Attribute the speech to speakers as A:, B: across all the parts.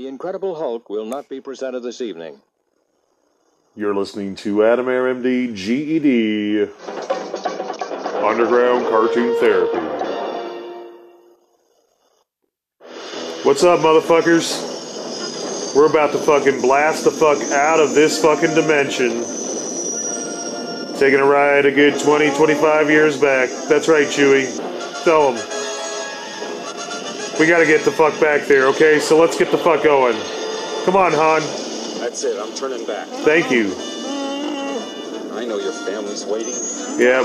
A: The Incredible Hulk will not be presented this evening.
B: You're listening to Adam Air MD GED Underground Cartoon Therapy. What's up, motherfuckers? We're about to fucking blast the fuck out of this fucking dimension. Taking a ride a good 20, 25 years back. That's right, Chewie. Tell them. We gotta get the fuck back there, okay? So let's get the fuck going. Come on, Han.
C: That's it. I'm turning back.
B: Thank you.
C: I know your family's waiting.
B: Yep.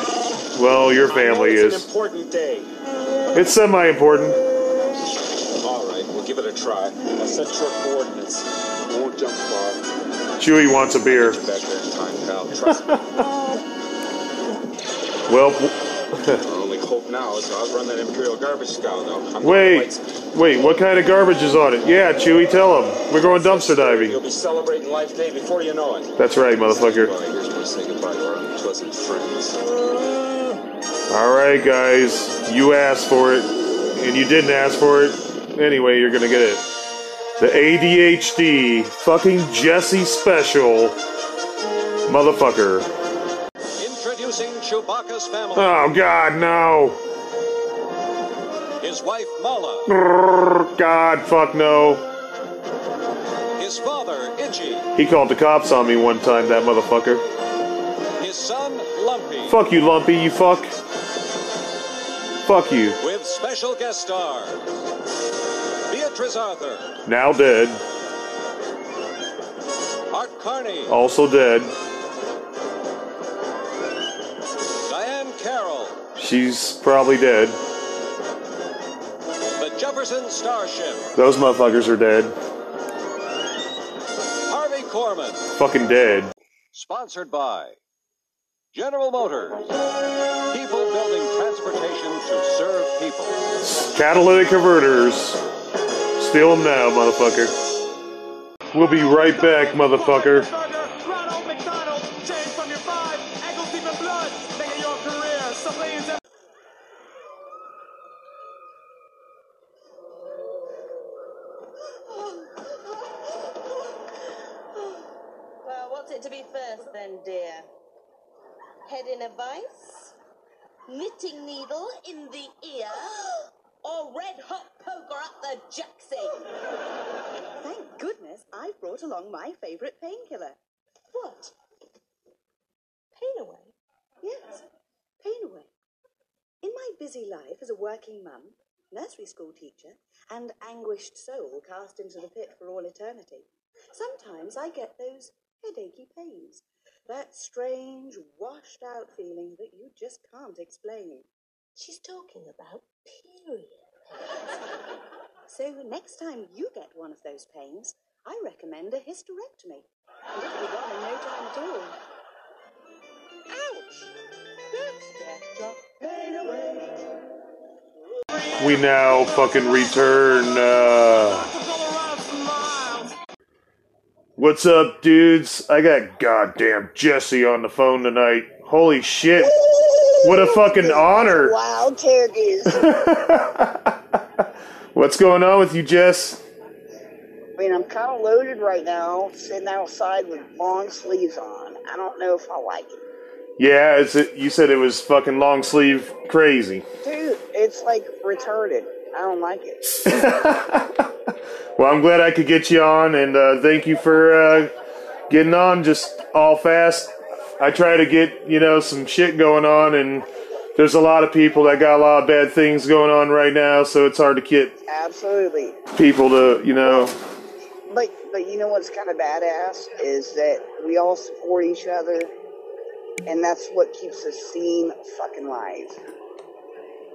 B: well, your
C: I know
B: family
C: it's an
B: is.
C: important day.
B: It's semi important.
C: All right, we'll give it a try. I'll set your coordinates. I won't jump far.
B: Chewie wants a beer.
C: Get you back there in time, pal. Trust me.
B: Well,
C: hope now is to outrun that Imperial garbage scow, though. I'm
B: wait, wait, what kind of garbage is on it? Yeah, Chewie, tell him. We're going dumpster diving.
C: You'll be celebrating Life Day before you know it.
B: That's right, motherfucker.
C: Here's where we say goodbye to our unpleasant friends.
B: Alright, guys, you asked for it, and you didn't ask for it. Anyway, you're gonna get it. The ADHD fucking Jesse special. Motherfucker.
D: Chewbacca's family.
B: Oh, God, no.
D: His wife Mala,
B: Brrr, God, fuck no.
D: his father Itchy,
B: He called the cops on me one time, that motherfucker.
D: his son Lumpy,
B: Fuck you, Lumpy, you fuck. Fuck you.
D: with special guest star, Beatrice Arthur,
B: Now dead.
D: Art Carney,
B: Also dead. She's probably dead.
D: the Jefferson Starship,
B: Those motherfuckers are dead.
D: Harvey Korman,
B: Fucking dead.
D: sponsored by General Motors. People building transportation to serve people.
B: Catalytic converters. Steal them now, motherfucker. We'll be right back, motherfucker.
E: Nursery school teacher, and anguished soul cast into the pit for all eternity, sometimes I get those headachy pains. That strange, washed out feeling that you just can't explain.
F: She's talking about period.
E: So next time you get one of those pains, I recommend a hysterectomy. And it'll be gone in no time at all.
B: We now fucking return. Uh, what's up, dudes? I got goddamn Jesse on the phone tonight. Holy shit. What a fucking honor.
G: Wild turkeys.
B: What's going on with you, Jess?
G: I mean, I'm kind of loaded right now, sitting outside with long sleeves on. I don't know if I like it.
B: Yeah, it's it, you said it was fucking long sleeve crazy.
G: Dude, it's like retarded. I don't like it.
B: Well, I'm glad I could get you on, and uh, thank you for uh, getting on just all fast. I try to get you know some shit going on, and there's a lot of people that got a lot of bad things going on right now, so it's hard to get
G: Absolutely.
B: people to you know.
G: But but you know what's kind of badass is that we all support each other, and that's what keeps the scene fucking live.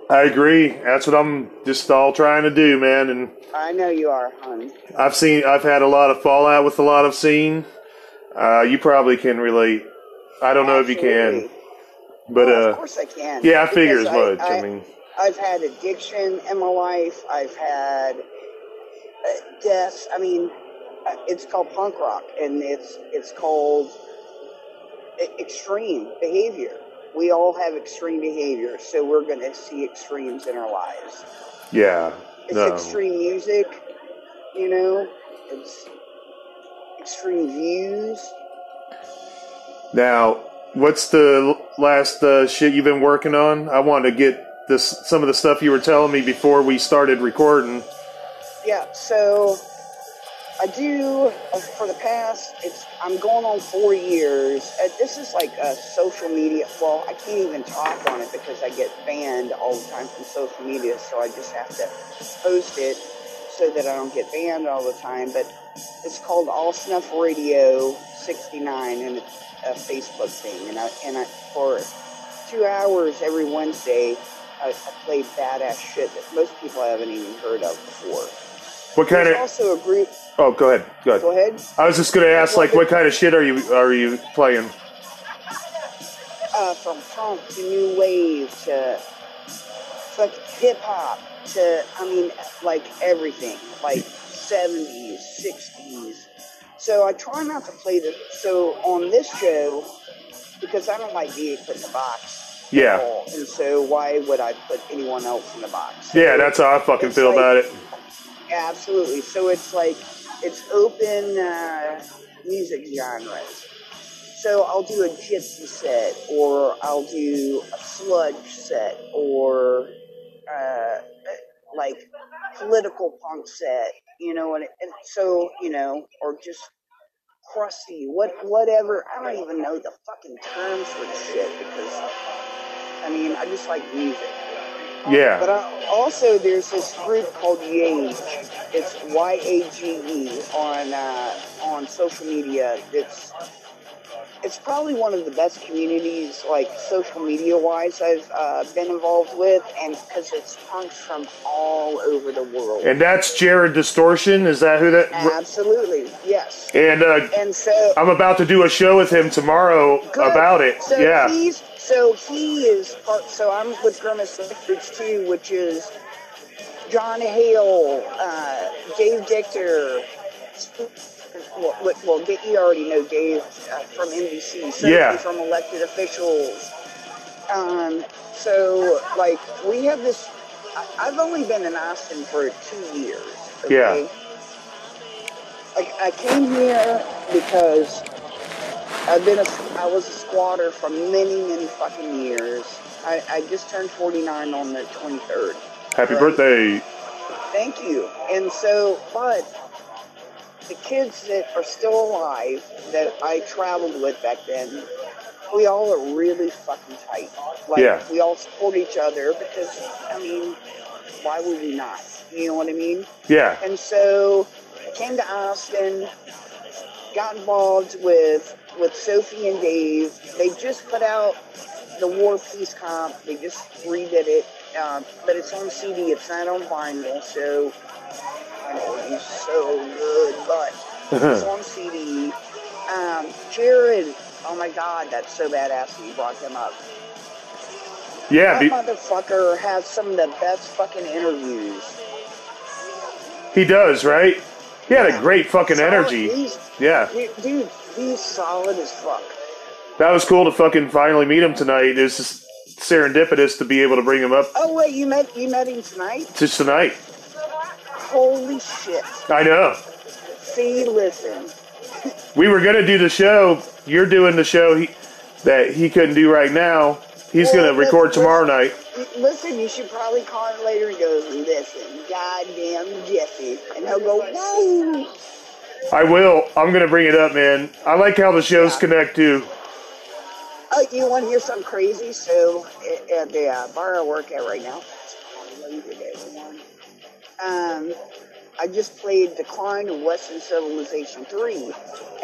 B: I agree. That's what I'm just all trying to do, man. And
G: I know you are, hon.
B: I've seen, I've had a lot of fallout with a lot of scene. Uh, you probably can relate. I don't know if you can, but
G: Well,
B: uh,
G: of course I can.
B: yeah, I figure as much. I mean,
G: I've had addiction in my life. I've had uh, death. I mean, uh, it's called punk rock, and it's it's called extreme behavior. We all have extreme behavior, so we're going to see extremes in our lives.
B: yeah,
G: It's
B: no,
G: extreme music. you know, it's extreme views.
B: Now, what's the last uh, shit you've been working on? I want to get this some of the stuff you were telling me before we started recording.
G: Yeah, so I do uh, for the past. It's I'm going on four years. Uh, this is like a social media. Well, I can't even talk on it because I get banned all the time from social media. So I just have to post it so that I don't get banned all the time. But it's called All Snuff Radio 69, and it's a Facebook thing. And I and I for two hours every Wednesday. I, I play badass shit that most people haven't even heard of before.
B: What kind
G: There's
B: of?
G: also a group.
B: Oh, go ahead. Go ahead.
G: Go ahead.
B: I was just gonna ask, like, what kind of shit are you are you playing?
G: Uh, from punk to new wave to fuck hip hop to I mean like everything like 70s, 60s. So I try not to play the. So on this show, because I don't like being put in the box. at
B: Yeah.
G: all, And so why would I put anyone else in the box?
B: Yeah, that's how I fucking
G: It's
B: feel
G: like-
B: about it.
G: Absolutely. So it's like it's open uh, music genres. So I'll do a gypsy set, or I'll do a sludge set, or uh, like political punk set. You know, and, and so you know, or just crusty, what whatever. I don't even know the fucking terms for the shit because I mean I just like music. But
B: Yeah.
G: I, also, there's this group called Yage. It's Y A G E on uh, on social media. It's it's probably one of the best communities, like social media wise, I've uh, been involved with, and because it's punks from all over the world.
B: And that's Jared Distortion. Is that who that?
G: Absolutely, yes.
B: And uh,
G: And so
B: I'm about to do a show with him tomorrow
G: Good.
B: about it.
G: So
B: yeah.
G: he's so he is part. So I'm with Grimace Records too, which is John Hale, uh, Dave Dichter. Well, well, you already know Dave uh, from NBC. Sophie
B: Yeah.
G: From elected officials. Um, so like we have this. I, I've only been in Austin for two years. Okay?
B: Yeah.
G: Like I came here because I've been a, I was a squatter for many, many fucking years. I, I just turned 49 on the 23rd.
B: Happy
G: Right.
B: birthday.
G: Thank you. And so, but the kids that are still alive that I traveled with back then, we all are really fucking tight. Like,
B: Yeah.
G: we all support each other because, I mean, why would we not? You know what I mean?
B: Yeah.
G: And so I came to Austin, got involved with with Sophie and Dave. They just put out the War Peace Comp. They just redid it, um, but it's on CD. It's not on vinyl, so It's so good, but it's on CD. Um, Jared, oh my God, that's so badass that you brought him up.
B: Yeah.
G: That
B: Be-
G: motherfucker has some of the best fucking interviews.
B: he does, right? He had a great fucking
G: Solid-
B: energy.
G: He's,
B: Yeah.
G: dude, he's solid as fuck.
B: That was cool to fucking finally meet him tonight. It's just serendipitous to be able to bring him up
G: Oh wait, you met you met him tonight?
B: just tonight.
G: Holy shit!
B: I know.
G: See, listen,
B: We were gonna do the show. You're doing the show he, that he couldn't do right now. He's
G: Well,
B: gonna record
G: listen-
B: tomorrow night.
G: listen. You should probably call him later and go, listen, goddamn Jesse, and he'll go, whoa.
B: I will. I'm gonna bring it up, man. I like how the shows connect too.
G: Oh, you want to hear something crazy? So at, at the uh, bar I work at right now, it's loaded, everyone. Um, I just played Decline of Western Civilization 3,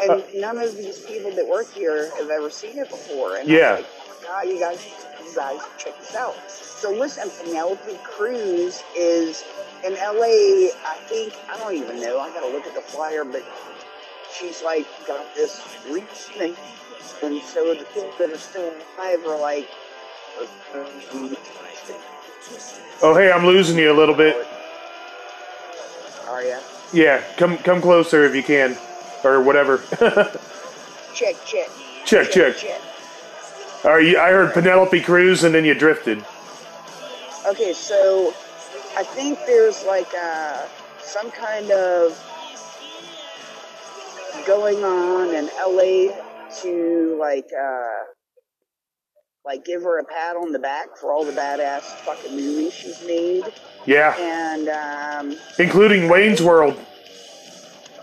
G: and
B: Uh.
G: none of these people that work here have ever seen it before. And
B: Yeah.
G: Like, God, you guys, you guys, check this out. So listen, Penelope Cruz is in LA. I think I don't even know. I gotta look at the flyer, but she's like got this reach thing, and so the people that are still alive are like.
B: Oh, hey, I'm losing you a little bit.
G: Are ya?
B: Yeah, come come closer if you can, or whatever.
G: Check, check.
B: Check, check. Are you? I heard Penelope Cruz, and then you drifted.
G: Okay, so I think there's like uh, some kind of going on in LA to like uh like give her a pat on the back for all the badass fucking movies she's made.
B: Yeah,
G: And um
B: including Wayne's World.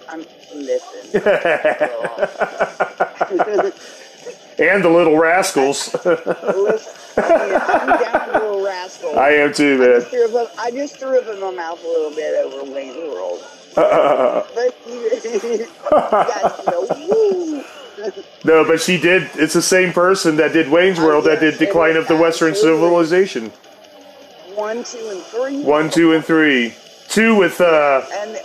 G: I'm listen.
B: and the Little Rascals.
G: listen. I mean, I'm down with Rascal.
B: I am too,
G: I
B: man.
G: just, threw up, I just threw up in my mouth a little bit over Wayne's World. But you guys know, woo.
B: No, but she did. It's the same person that did Wayne's World that did Decline of the Western. Civilization.
G: one, two, and three.
B: One, two, and three. Two with uh,
G: And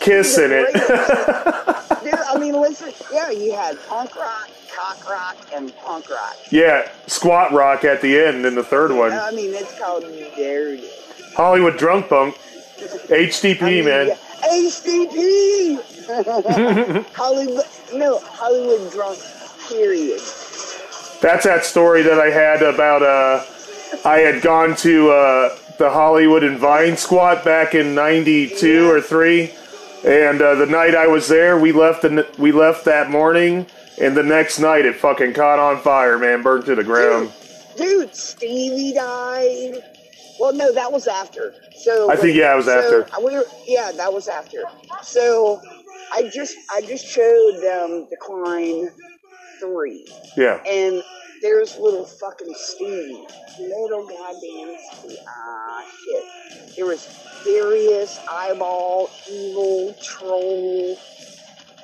B: Kiss in it.
G: Dude, I mean, listen, yeah, you had punk rock, cock rock, and punk rock.
B: yeah, Squat Rock at the end in the third one.
G: I mean, it's called Dirty.
B: Hollywood Drunk Punk. HDP,
G: I mean,
B: man.
G: yeah, HDP! Hollywood, no, Hollywood drunk, period.
B: That's that story that I had about uh I had gone to uh the Hollywood and Vine squat back in 92 or 3 and uh, the night I was there we left the, we left that morning and the next night it fucking caught on fire man burned to the ground.
G: Dude, Stevie died. Well, no, that was after. So
B: I think, yeah, it was
G: so
B: after.
G: We were, yeah, that was after. So I just I just showed them Decline three,
B: Yeah.
G: and there's little fucking Stevie, little goddamn Stevie. Ah, shit. There was Furious, Eyeball, Evil, Troll,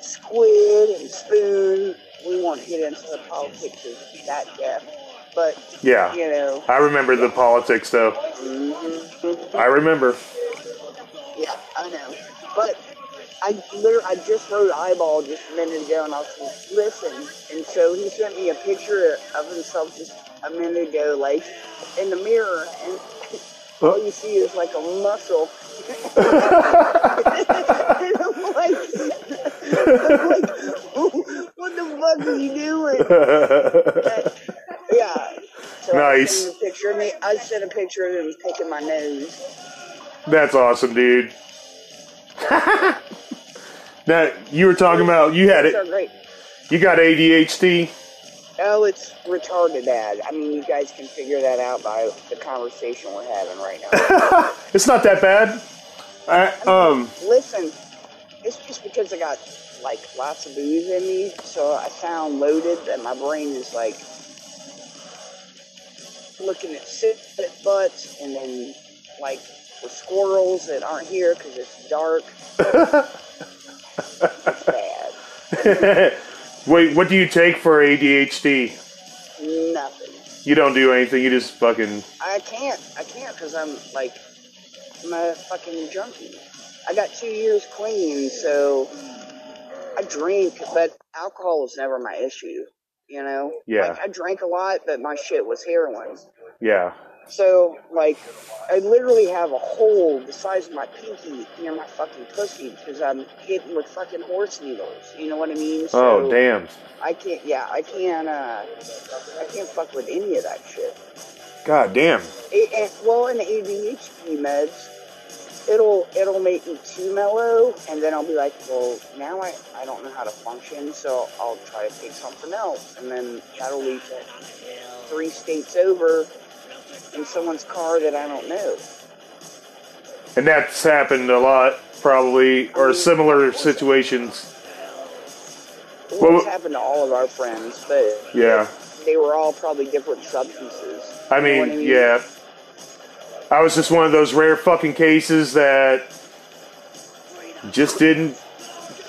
G: Squid, and Spoon. We won't get into the politics of that death, but
B: Yeah.
G: you know.
B: I remember the politics though.
G: mhm.
B: I remember.
G: Yeah, I know. But I literally, I just wrote eyeball just a minute ago, and I was like, listen. And so he sent me a picture of himself just a minute ago, like in the mirror, and all you see is like a muscle. and I'm like, I'm like, what the fuck are you doing? Yeah. So I
B: Nice.
G: sent him a picture of me. I sent a picture of him picking my nose.
B: That's awesome, dude. now you were talking about you had
G: Those are
B: it.
G: great.
B: You got ADHD.
G: Oh, it's retarded bad. I mean, you guys can figure that out by the conversation we're having right now.
B: It's not that bad. I, um,
G: Listen, it's just because I got like lots of booze in me, so I sound loaded, and my brain is like looking at cigarette butts, and then like the squirrels that aren't here because it's dark. it's bad.
B: wait, what do you take for ADHD?
G: Nothing.
B: You don't do anything. You just fucking.
G: I can't. I can't because I'm like I'm a fucking junkie. I got two years clean, so I drink, but alcohol was never my issue. You know,
B: Yeah.
G: Like I drank a lot, but my shit was heroin.
B: Yeah.
G: So like, I literally have a hole the size of my pinky near my fucking pussy because I'm hitting with fucking horse needles. You know what I mean? So
B: Oh damn.
G: I can't. Yeah, I can't. uh I can't fuck with any of that shit.
B: God damn.
G: It, and, well, in the ADHD meds, it'll it'll make me too mellow, and then I'll be like, well, now I, I don't know how to function, so I'll try to take something else, and then that'll lead to three states over in someone's car that I don't know.
B: And that's happened a lot, probably, or similar situations.
G: Well,
B: Well-
G: it's happened to all of our friends, but
B: Yeah.
G: they were all probably different substances.
B: I
G: You know
B: mean, yeah. I was just one of those rare fucking cases that just didn't.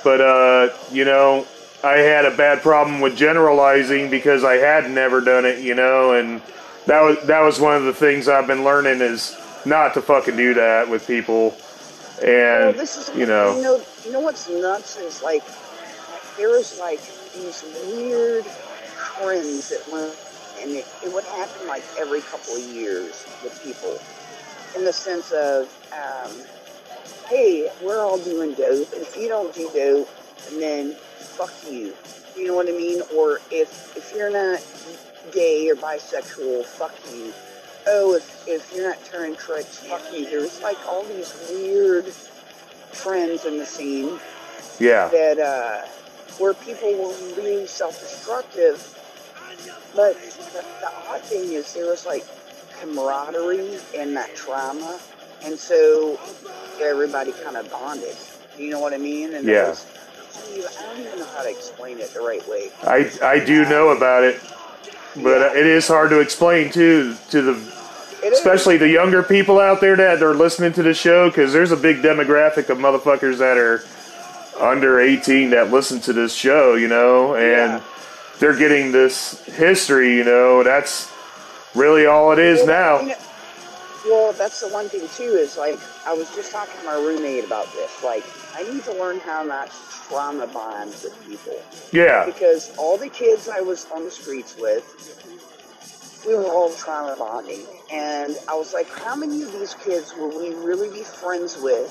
B: But, uh, you know, I had a bad problem with generalizing because I had never done it, you know, and that was that was one of the things I've been learning is not to fucking do that with people.
G: Well,
B: And
G: this is
B: you know,
G: you know you know what's nuts is like there was like these weird trends that went and it, it would happen like every couple of years with people in the sense of um, hey we're all doing dope. And if you don't do dope then fuck you. You know what I mean? Or if if you're not gay or bisexual fuck you. Oh, if, if you're not turning tricks, fuck you. There's like all these weird trends in the scene
B: yeah,
G: that uh, where people were being self-destructive. But the, the odd thing is there was like camaraderie in that trauma, and so everybody kind of bonded. You know what I mean? And
B: Yeah.
G: was- I don't even know how to explain it the right way.
B: I I do know about it, but uh, it is hard to explain too to the especially the younger people out there that are listening to the show because there's a big demographic of motherfuckers that are under 18 that listen to this show, you know, and
G: Yeah.
B: they're getting this history, you know. That's really all it is
G: Well,
B: now.
G: you know- well, that's the one thing too is like I was just talking to my roommate about this. Like, I need to learn how not to trauma bond with people
B: Yeah,
G: because all the kids I was on the streets with, we were all trauma bonding, and I was like, how many of these kids will we really be friends with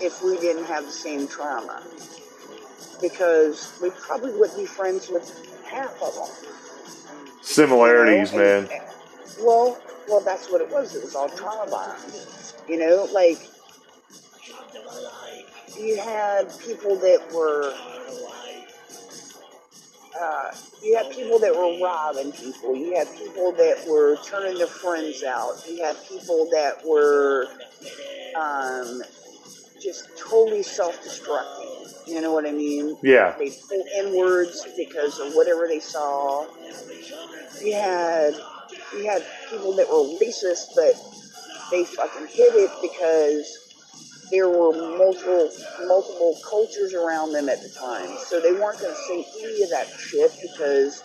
G: if we didn't have the same trauma? Because we probably wouldn't be friends with half of them.
B: Similarities,
G: you know,
B: man.
G: well, well, that's what it was. It was all trauma. You know, like you had people that were. Uh, you had people that were robbing people. You had people that were turning their friends out. You had people that were um, just totally self-destructing. You know what I mean?
B: Yeah,
G: they pull inwards because of whatever they saw. You had you had people that were racist, but they fucking hid it because there were multiple multiple cultures around them at the time, so they weren't going to say any of that shit because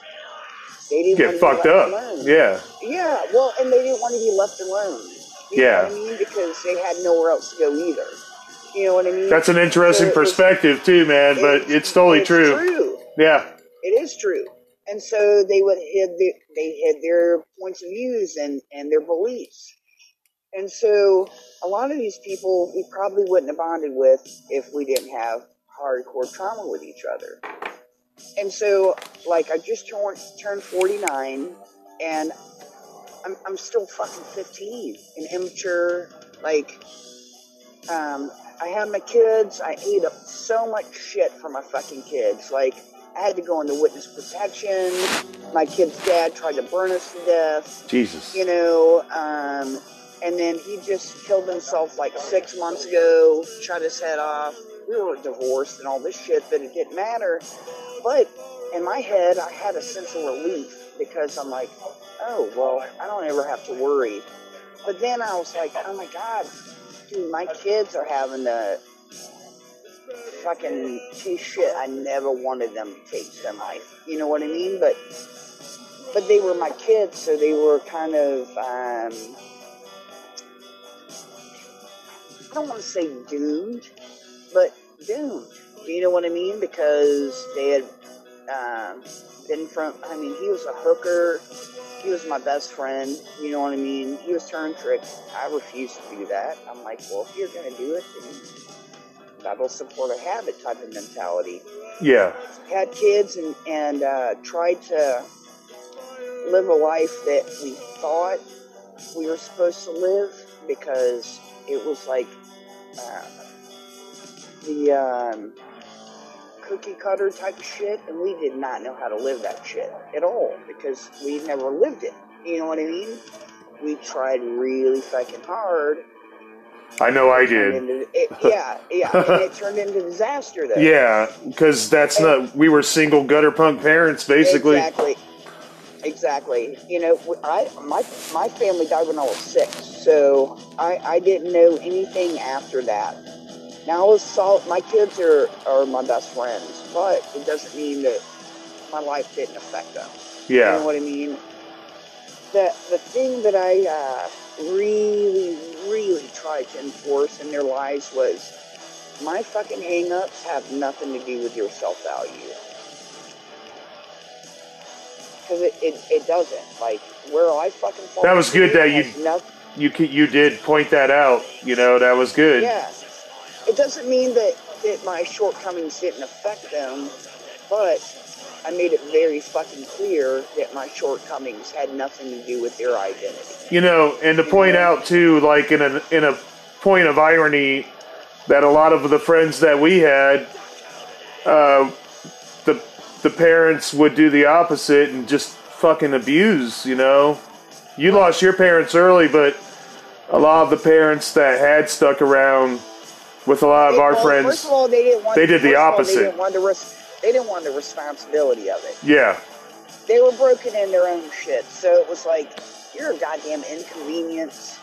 G: they didn't
B: get fucked
G: to be
B: up.
G: alone.
B: Yeah,
G: Yeah, well, and they didn't want to be left alone. You
B: Yeah.
G: know what I mean? Because they had nowhere else to go either. You know what I mean?
B: that's an interesting
G: So it was-
B: perspective too, man. But it's totally
G: it's
B: true.
G: true.
B: Yeah,
G: It is true. And so they would hid their, they hid their points of views and, and their beliefs. And so a lot of these people we probably wouldn't have bonded with if we didn't have hardcore trauma with each other. And so like I just turned turned 49 and I'm I'm still fucking 15 and immature like um I had my kids. I ate up so much shit for my fucking kids. Like, I had to go into witness protection. My kid's dad tried to burn us to death,
B: Jesus.
G: you know. Um, and then he just killed himself like six months ago, shut his head off. We were divorced and all this shit, but it didn't matter. But in my head, I had a sense of relief because I'm like, oh, well, I don't ever have to worry. But then I was like, oh my God, my kids are having to fucking taste shit I never wanted them to taste in life. You know what I mean? But but they were my kids, so they were kind of um, I don't want to say doomed, but doomed. Do you know what I mean? Because they had um, been from. I mean, he was a hooker. He was my best friend. You know what I mean? He was turning tricks. I refused to do that. I'm like, well, if you're gonna do it, then that'll support a habit type of mentality.
B: Yeah,
G: Had kids and and uh, tried to live a life that we thought we were supposed to live because it was like uh, the um, cookie cutter type of shit, and we did not know how to live that shit at all because we never lived it. You know what I mean? We tried really fucking hard.
B: I know I did.
G: into- it- yeah, yeah, and it turned into disaster though.
B: Yeah, because that's not. We were single gutter punk parents, basically.
G: Exactly. Exactly. You know, I my my family died when I was six, so I I didn't know anything after that. Now I was solid. My kids are are my best friends, but it doesn't mean that my life didn't affect them. Yeah. You know what I mean? The the thing that I uh, really really tried to enforce in their lives was my fucking hang-ups have nothing to do with your self-value. Because it, it, it doesn't. Like, where I fucking fall
B: That was good that you-
G: has noth-
B: you you did point that out. You know that was good.
G: Yeah. It doesn't mean that, that my shortcomings didn't affect them, but I made it very fucking clear that my shortcomings had nothing to do with their identity.
B: You know, and to point out too, like in a in a point of irony, that a lot of the friends that we had, uh, the parents would do the opposite and just fucking abuse, you know? You lost your parents early, but a lot of the parents that had stuck around with a lot of our friends,
G: First of all, they didn't want.
B: they did the
G: of all,
B: opposite.
G: They didn't want the res- They didn't want the responsibility of it.
B: yeah,
G: They were broken in their own shit, so it was like you're a goddamn inconvenience.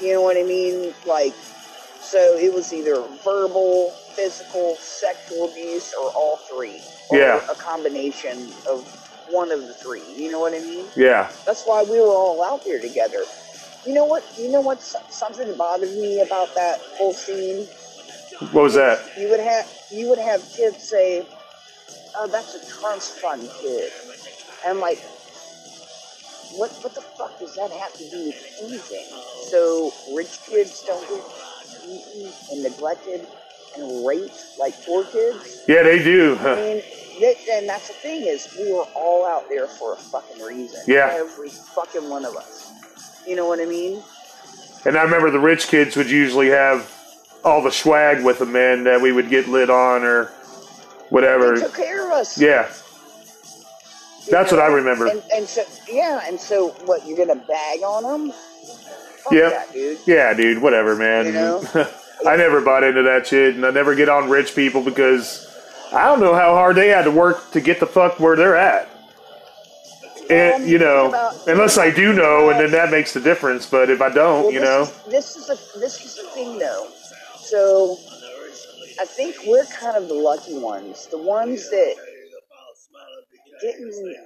G: You know what I mean? Like, so it was either verbal, physical, sexual abuse, or all three. Or
B: Yeah.
G: a combination of one of the three. You know what I mean?
B: yeah,
G: That's why we were all out there together. You know what? You know what? Something that bothered me about that whole scene.
B: What was that?
G: You would have you would have kids say, "Oh, that's a trust fund kid," and like, what what the fuck does that have to do with anything? So rich kids don't get eaten and neglected and raped like poor kids.
B: Yeah, they do.
G: I mean, and that's the thing is we were all out there for a fucking reason.
B: Yeah.
G: every fucking one of us. You know what I mean?
B: And I remember the rich kids would usually have all the swag with them, man, that we would get lit on or whatever.
G: They took care of us.
B: Yeah, that's what I remember.
G: And, and so, yeah, and so what? You're gonna bag on them? Fuck
B: Yep.
G: that, dude.
B: Yeah, dude, whatever, man.
G: You know?
B: I never bought into that shit, and I never get on rich people because I don't know how hard they had to work to get the fuck where they're at. Um, and, you know, unless I do know, and then that makes the difference. But if I don't,
G: Well,
B: you know,
G: is, this is a this is the thing, though. So, I think we're kind of the lucky ones, the ones that didn't.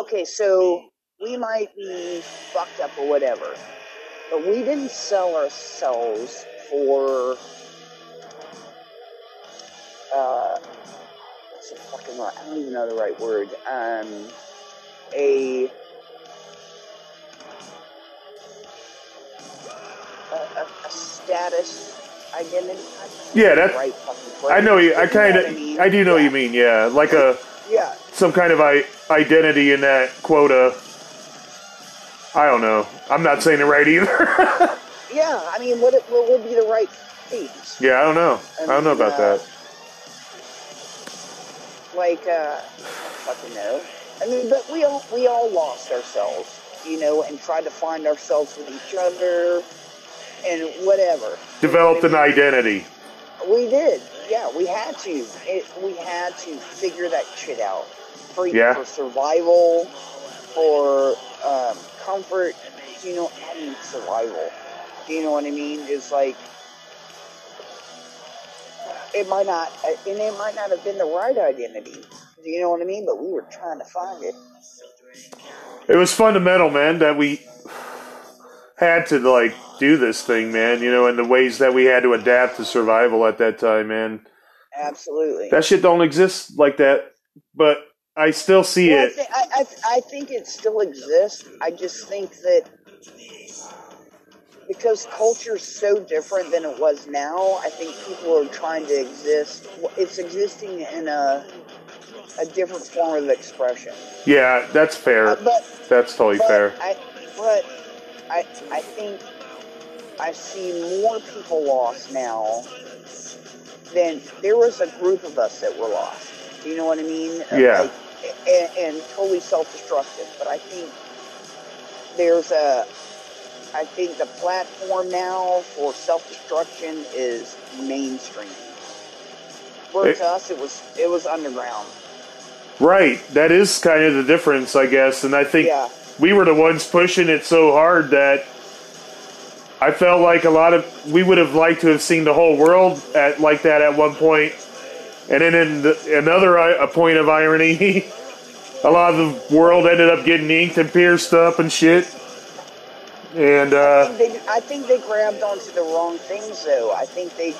G: Okay, so we might be fucked up or whatever, but we didn't sell ourselves for. Uh, what's the fucking? I don't even know the right word. Um, a a, a, a status identity.
B: Yeah, that's
G: right.
B: I know you. I kind of,
G: mean?
B: I do know what
G: Yeah.
B: you mean. Yeah, like a
G: Yeah,
B: some kind of I, identity in that quota. I don't know. I'm not saying it right either.
G: yeah. I mean, what it, what would be the right phrase?
B: yeah, I don't know. I don't know about
G: uh,
B: that.
G: Like, uh, I don't fucking know. I mean, but we all we all lost ourselves, you know, and tried to find ourselves with each other and whatever.
B: Developed an identity.
G: We did. Yeah, we had to. It, we had to figure that shit out. For,
B: Yeah.
G: for survival, for um, comfort, you know, I mean survival. Do You know what I mean? It's like it might not, and it might not have been the right identity. Do You know what I mean? But we were trying to find it.
B: It was fundamental, man, that we had to like do this thing, man. You know, and the ways that we had to adapt to survival at that time, man.
G: Absolutely.
B: That shit don't exist like that, but I still see
G: Well, I,
B: it.
G: I, I, I think it still exists. I just think that because culture's so different than it was now, I think people are trying to exist. It's existing in a a different form of expression.
B: Yeah, that's fair.
G: Uh, but
B: That's totally
G: but
B: fair.
G: I, but I, I think I see more people lost now than there was a group of us that were lost. Do you know what I mean?
B: Uh, yeah.
G: Like, and, and totally self-destructive. But I think there's a, I think the platform now for self-destruction is mainstream. Where eh.
B: It-
G: to us, it was it was underground.
B: Right. That is kind of the difference, I guess. And I think
G: Yeah.
B: We were the ones pushing it so hard that I felt like a lot of we would have liked to have seen the whole world at like that at one point. And then in the, another i- a point of irony, a lot of the world ended up getting inked and pierced up and shit. And
G: I
B: uh,
G: think they, I think they grabbed onto the wrong things, though. I think they,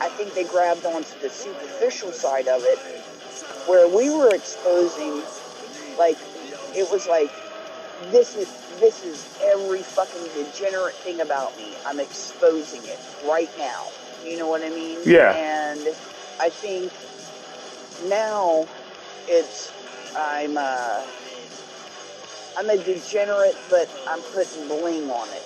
G: I think they grabbed onto the superficial side of it, where we were exposing, like, it was like, this is this is every fucking degenerate thing about me. I'm exposing it right now. You know what I mean?
B: Yeah.
G: And I think now it's I'm uh, I'm a degenerate, but I'm putting bling on it.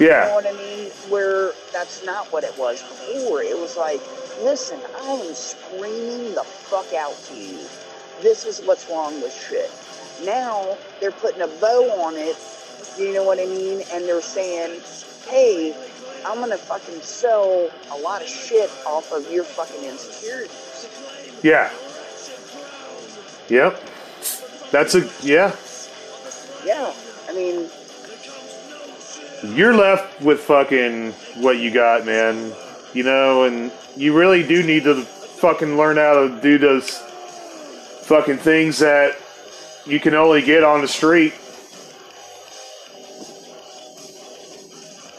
G: Yeah. You know what I mean? Where that's not what it was before. It was like listen, I am screaming the fuck out to you. This is what's wrong with shit. Now they're putting a bow on it, you know what I mean? And they're saying, hey, I'm gonna fucking sell a lot of shit off of your fucking insecurities.
B: Yeah. Yep. That's a yeah.
G: Yeah, I mean,
B: You're left with fucking what you got, man. You know, and you really do need to fucking learn how to do those fucking things that you can only get on the street.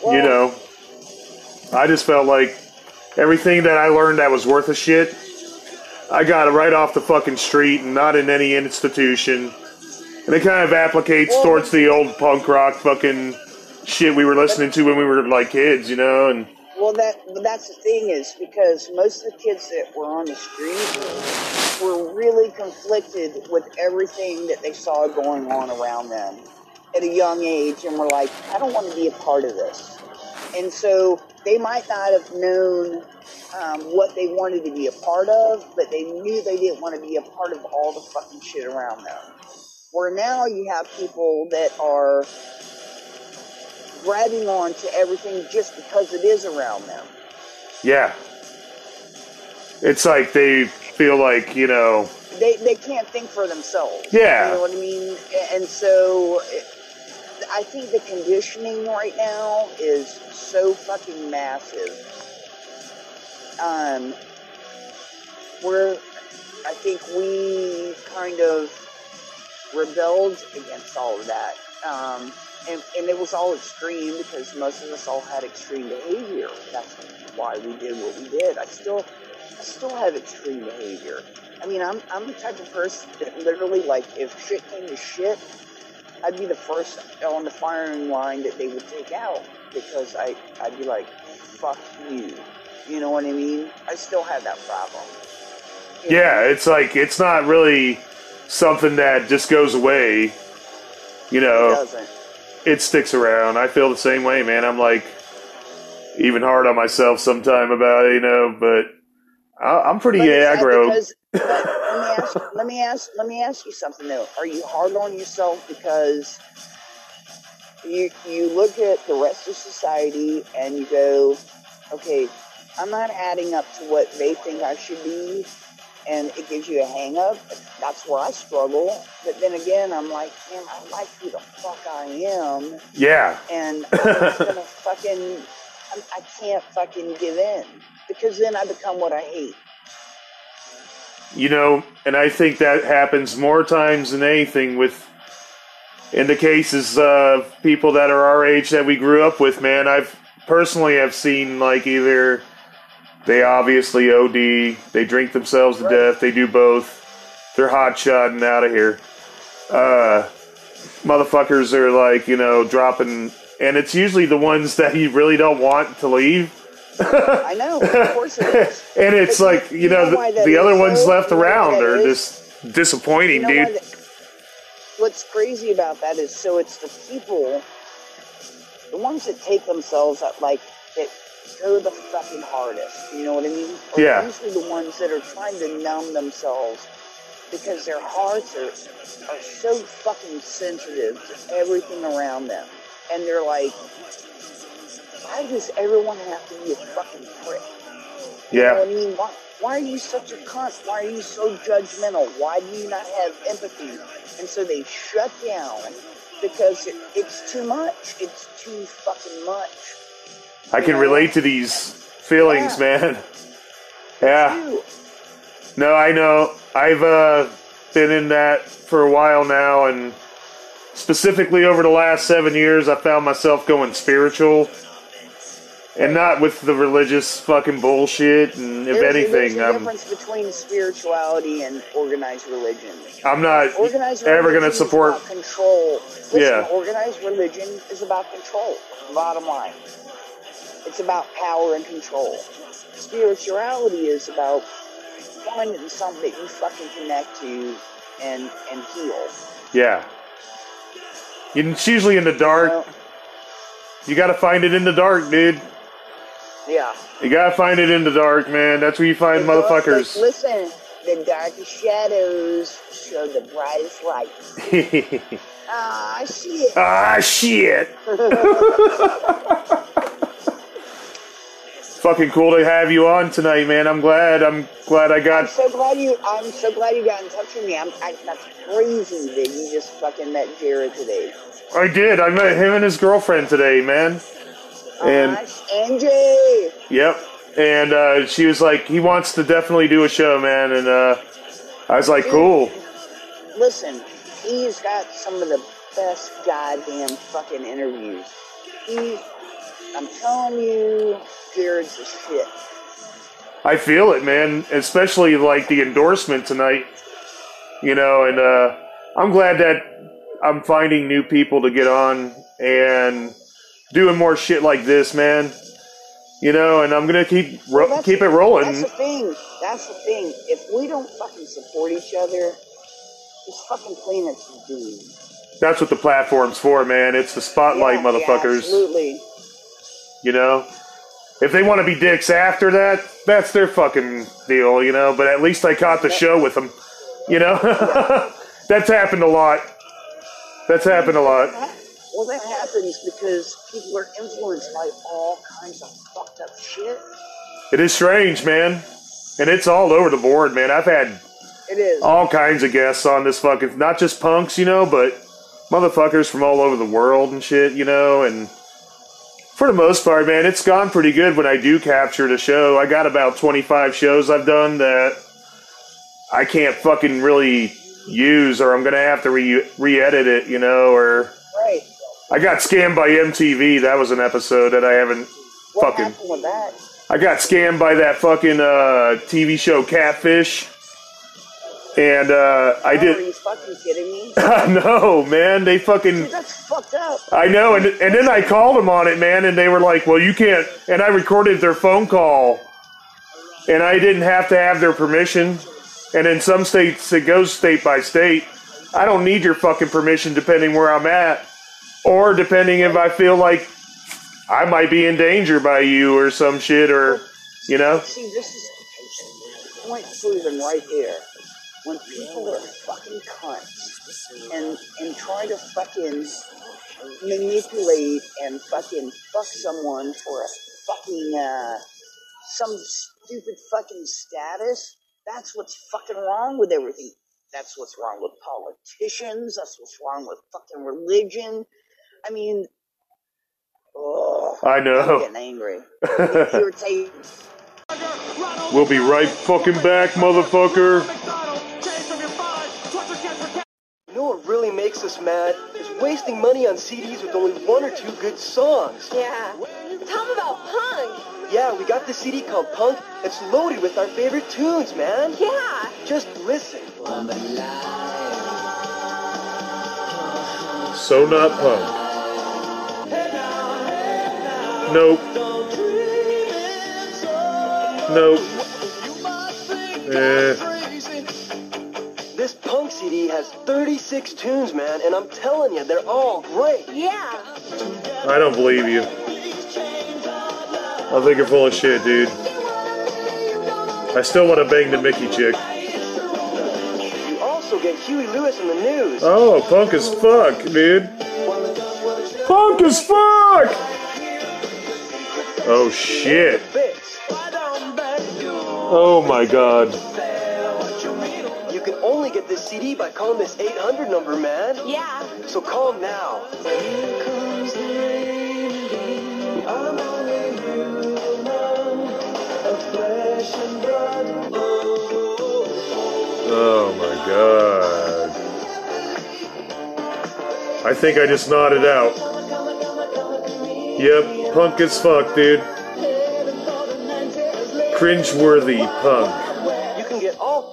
B: you know, I just felt like everything that I learned that was worth a shit, I got it right off the fucking street and not in any institution. And it kind of applicates towards the old punk rock fucking shit we were listening to when we were like kids, you know, and
G: Well, that that's the thing is because most of the kids that were on the street were really conflicted with everything that they saw going on around them at a young age, and were like, I don't want to be a part of this. And so they might not have known um, what they wanted to be a part of, but they knew they didn't want to be a part of all the fucking shit around them. Where now you have people that are grabbing on to everything just because it is around them.
B: yeah. It's like they feel like, you know,
G: They, they can't think for themselves.
B: Yeah.
G: You know what I mean? And so I think the conditioning right now is so fucking massive. Um, where I think we kind of rebelled against all of that. Um, and, and it was all extreme because most of us all had extreme behavior. That's why we did what we did. I still, I still have extreme behavior. I mean, I'm, I'm the type of person that literally, like, if shit came to shit, I'd be the first on the firing line that they would take out because I, I'd be like, fuck you. You know what I mean? I still have that problem. You
B: yeah,
G: know?
B: it's like it's not really something that just goes away. You
G: It
B: know,
G: doesn't.
B: It sticks around. I feel the same way, man. I'm like even hard on myself sometime about it, you know, but I, I'm pretty
G: But
B: aggro.
G: because- let me ask. Let me ask. Let me ask you something though. Are you hard on yourself because you you look at the rest of society and you go, okay, I'm not adding up to what they think I should be, and it gives you a hang up. That's where I struggle. But then again, I'm like, man, I like who the fuck I am,
B: yeah,
G: and I'm just gonna fucking. I'm, I can't fucking give in because then I become what I hate.
B: you know, and I think that happens more times than anything with in the cases of people that are our age that we grew up with, man. I've personally have seen like either they obviously OD, they drink themselves to
G: Right.
B: death, they do both. They're hot shotting out of here. Uh motherfuckers are like, you know, dropping and it's usually the ones that you really don't want to leave.
G: I know, of course it is.
B: And it's
G: But
B: like, you know,
G: why
B: the,
G: that
B: the
G: is,
B: other ones left
G: You know
B: around are just disappointing,
G: You know
B: dude.
G: that- what's crazy about that is so it's the people, the ones that take themselves at like that go the fucking hardest. You know what I mean? Are
B: Yeah.
G: Usually the ones that are trying to numb themselves because their hearts are are so fucking sensitive to everything around them, and they're like, why does everyone have to be a fucking prick? You know
B: Yeah.
G: what I mean? Why, why are you such a cunt? Why are you so judgmental? Why do you not have empathy? And so they shut down because it, it's too much. It's too fucking much.
B: I can relate to these feelings,
G: Yeah.
B: man. Yeah. No, I know. I've uh, been in that for a while now, and specifically over the last seven years, I found myself going spiritual. And not with the religious fucking bullshit, and if
G: There's,
B: anything,
G: there's a
B: I'm
G: difference between spirituality and organized religion.
B: I'm not
G: Organized
B: ever gonna
G: is
B: support.
G: control. Listen,
B: Yeah.
G: organized religion is about control. Bottom line, it's about power and control. Spirituality is about finding something that you fucking connect to and and heal.
B: Yeah, it's usually in the dark.
G: know?
B: You got to find it in the dark, dude.
G: Yeah.
B: You gotta find it in the dark, man. That's where you find
G: The
B: motherfuckers.
G: Listen, the darkest shadows show the brightest light. Ah, shit.
B: ah, shit. Fucking cool to have you on tonight, man. I'm glad. I'm glad I got.
G: I'm so glad you. I'm so glad you got in touch with me. I'm. I, that's crazy that you just fucking met Jared today.
B: I did. I met him and his girlfriend today, man. And
G: Gosh, Angie.
B: Yep. And uh, she was like, he wants to definitely do a show, man. And uh, I was like, cool.
G: Listen, he's got some of the best goddamn fucking interviews. He, I'm telling you, Jared's the shit.
B: I feel it, man. Especially like the endorsement tonight. You know, and uh, I'm glad that I'm finding new people to get on and doing more shit like this, man. You know, and I'm gonna keep ro-
G: Well,
B: keep it rolling.
G: That's the thing. That's the thing. If we don't fucking support each other, this fucking planet's doomed.
B: That's what the platform's for, man. It's the spotlight,
G: Yeah, yeah,
B: motherfuckers.
G: absolutely.
B: You know, if they want to be dicks after that, that's their fucking deal. You know, but at least I caught the show with them. You know, that's happened a lot. That's happened a lot.
G: Well, that happens because people are influenced by all kinds of fucked up shit.
B: It is strange, man, and it's all over the board, man. I've had
G: It is.
B: all kinds of guests on this fucking, not just punks, you know, but motherfuckers from all over the world and shit, you know, and for the most part, man, it's gone pretty good when I do capture the show. I got about 25 shows I've done that I can't fucking really use, or I'm gonna have to re re-edit it, you know, or
G: Right.
B: I got scammed by MTV. That was an episode that I haven't
G: What
B: fucking.
G: happened with that?
B: I got scammed by that fucking uh, TV show Catfish, and uh, I
G: Are
B: did.
G: you fucking kidding me?
B: Know, man. They fucking.
G: Dude, that's fucked up.
B: I know, and and then I called them on it, man, and they were like, "Well, you can't." And I recorded their phone call, and I didn't have to have their permission. And in some states, it goes state by state. I don't need your fucking permission, depending where I'm at, or depending if I feel like I might be in danger by you or some shit, or you know.
G: See, this is point proven right here. When people are fucking cunts and and try to fucking manipulate and fucking fuck someone for a fucking uh some stupid fucking status, that's what's fucking wrong with everything. That's what's wrong with politicians. That's what's wrong with fucking religion. I mean, oh,
B: I
G: I'm
B: know.
G: getting angry. It irritates
B: We'll be right fucking back, motherfucker.
H: Really makes us mad is wasting money on CDs with only one or two good songs.
F: Yeah. Tell them about punk.
H: Yeah, we got this CD called Punk. It's loaded with our favorite tunes, man.
F: Yeah.
H: Just listen.
B: So not punk. Nope. Nope. Eh.
H: This Punk CD has 36 tunes, man, and I'm telling you, they're all great.
F: Yeah.
B: I don't believe you. I think you're full of shit, dude. I still want to bang the Mickey chick.
H: You also get Huey Lewis and the News.
B: Oh, punk as fuck, dude. Punk as fuck! Oh shit. Oh my god.
H: CD by calling this 800 number, man.
F: Yeah.
H: So call now.
B: Oh my god. I think I just nodded out. Yep, punk as fuck, dude. Cringeworthy punk.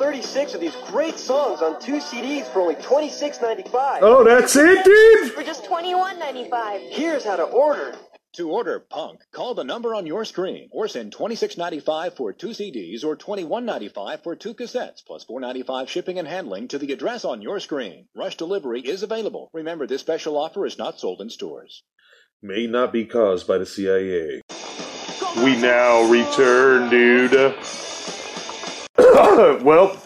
H: You can get all 36 of these great songs on two CDs for only $26.95.
B: Oh, that's it, dude?
F: For just twenty-one ninety-five.
H: Here's how to order.
D: To order Punk, call the number on your screen or send $26.95 for two CDs or $21.95 for two cassettes plus $4.95 shipping and handling to the address on your screen. Rush delivery is available. Remember, this special offer is not sold in stores.
B: May not be caused by the CIA. We now return, dude. well,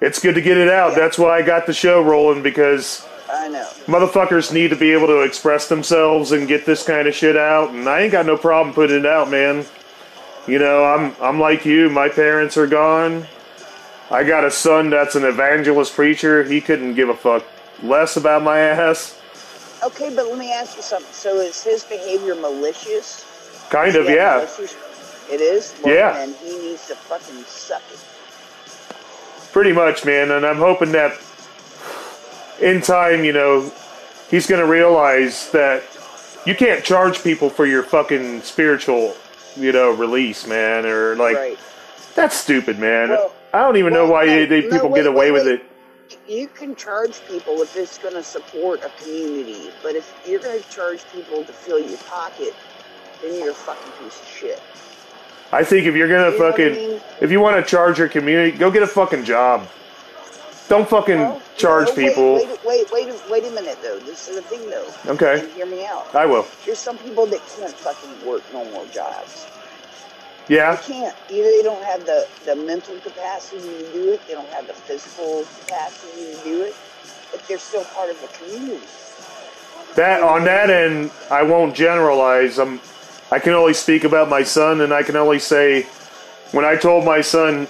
B: it's good to get it out. That's why I got the show rolling because
G: I know.
B: motherfuckers need to be able to express themselves and get this kind of shit out. And I ain't got no problem putting it out, man. You know, I'm I'm like you. My parents are gone. I got a son that's an evangelist preacher. He couldn't give a fuck less about my ass.
G: Okay, but let me ask you something. So is his behavior malicious?
B: Kind of, yeah.
G: malicious? It is? Well,
B: Yeah.
G: And he needs to fucking suck it.
B: Pretty much, man. And I'm hoping that in time, you know, he's going to realize that you can't charge people for your fucking spiritual, you know, release, man. Or like,
G: right.
B: that's stupid, man.
G: Well-
B: I don't even know why
G: no,
B: they, they,
G: no,
B: people
G: wait,
B: get away
G: wait,
B: with it.
G: You can charge people if it's going to support a community, but if you're going to charge people to fill your pocket, then you're a fucking piece of shit.
B: I think if you're gonna
G: You what I
B: fucking,
G: mean?
B: if you want to charge your community, go get a fucking job. Don't fucking charge
G: no, wait,
B: people.
G: Wait, wait, wait, wait, wait a minute, though. This is the thing, though.
B: Okay.
G: And hear me out.
B: I will.
G: There's some people that can't fucking work normal jobs.
B: Yeah.
G: They can't. Either they don't have the, the mental capacity to do it, they don't have the physical capacity to do it, but they're still part of the community.
B: That on that end, I won't generalize. I'm, I can only speak about my son, and I can only say, when I told my son,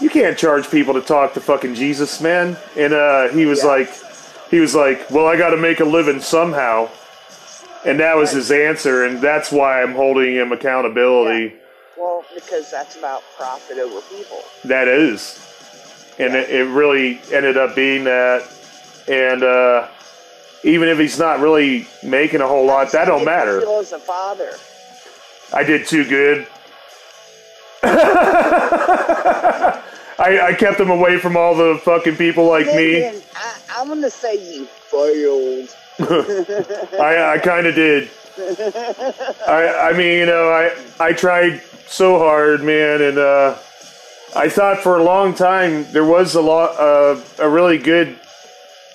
B: you can't charge people to talk to fucking Jesus, man, and uh, he was
G: Yeah.
B: like, he was like, well, I got to make a living somehow, and that was his answer, and that's why I'm holding him accountability.
G: Well, because that's about profit over people.
B: That is. And it, it really ended up being that. And uh, even if he's not really making a whole lot, that don't matter.
G: Feel as a father.
B: I did too good. I, I kept him away from all the fucking people like me.
G: I, I'm gonna say you failed.
B: I, I kind of did. I, I mean, you know, I, I tried so hard, man, and uh, I thought for a long time there was a lot, uh, a really good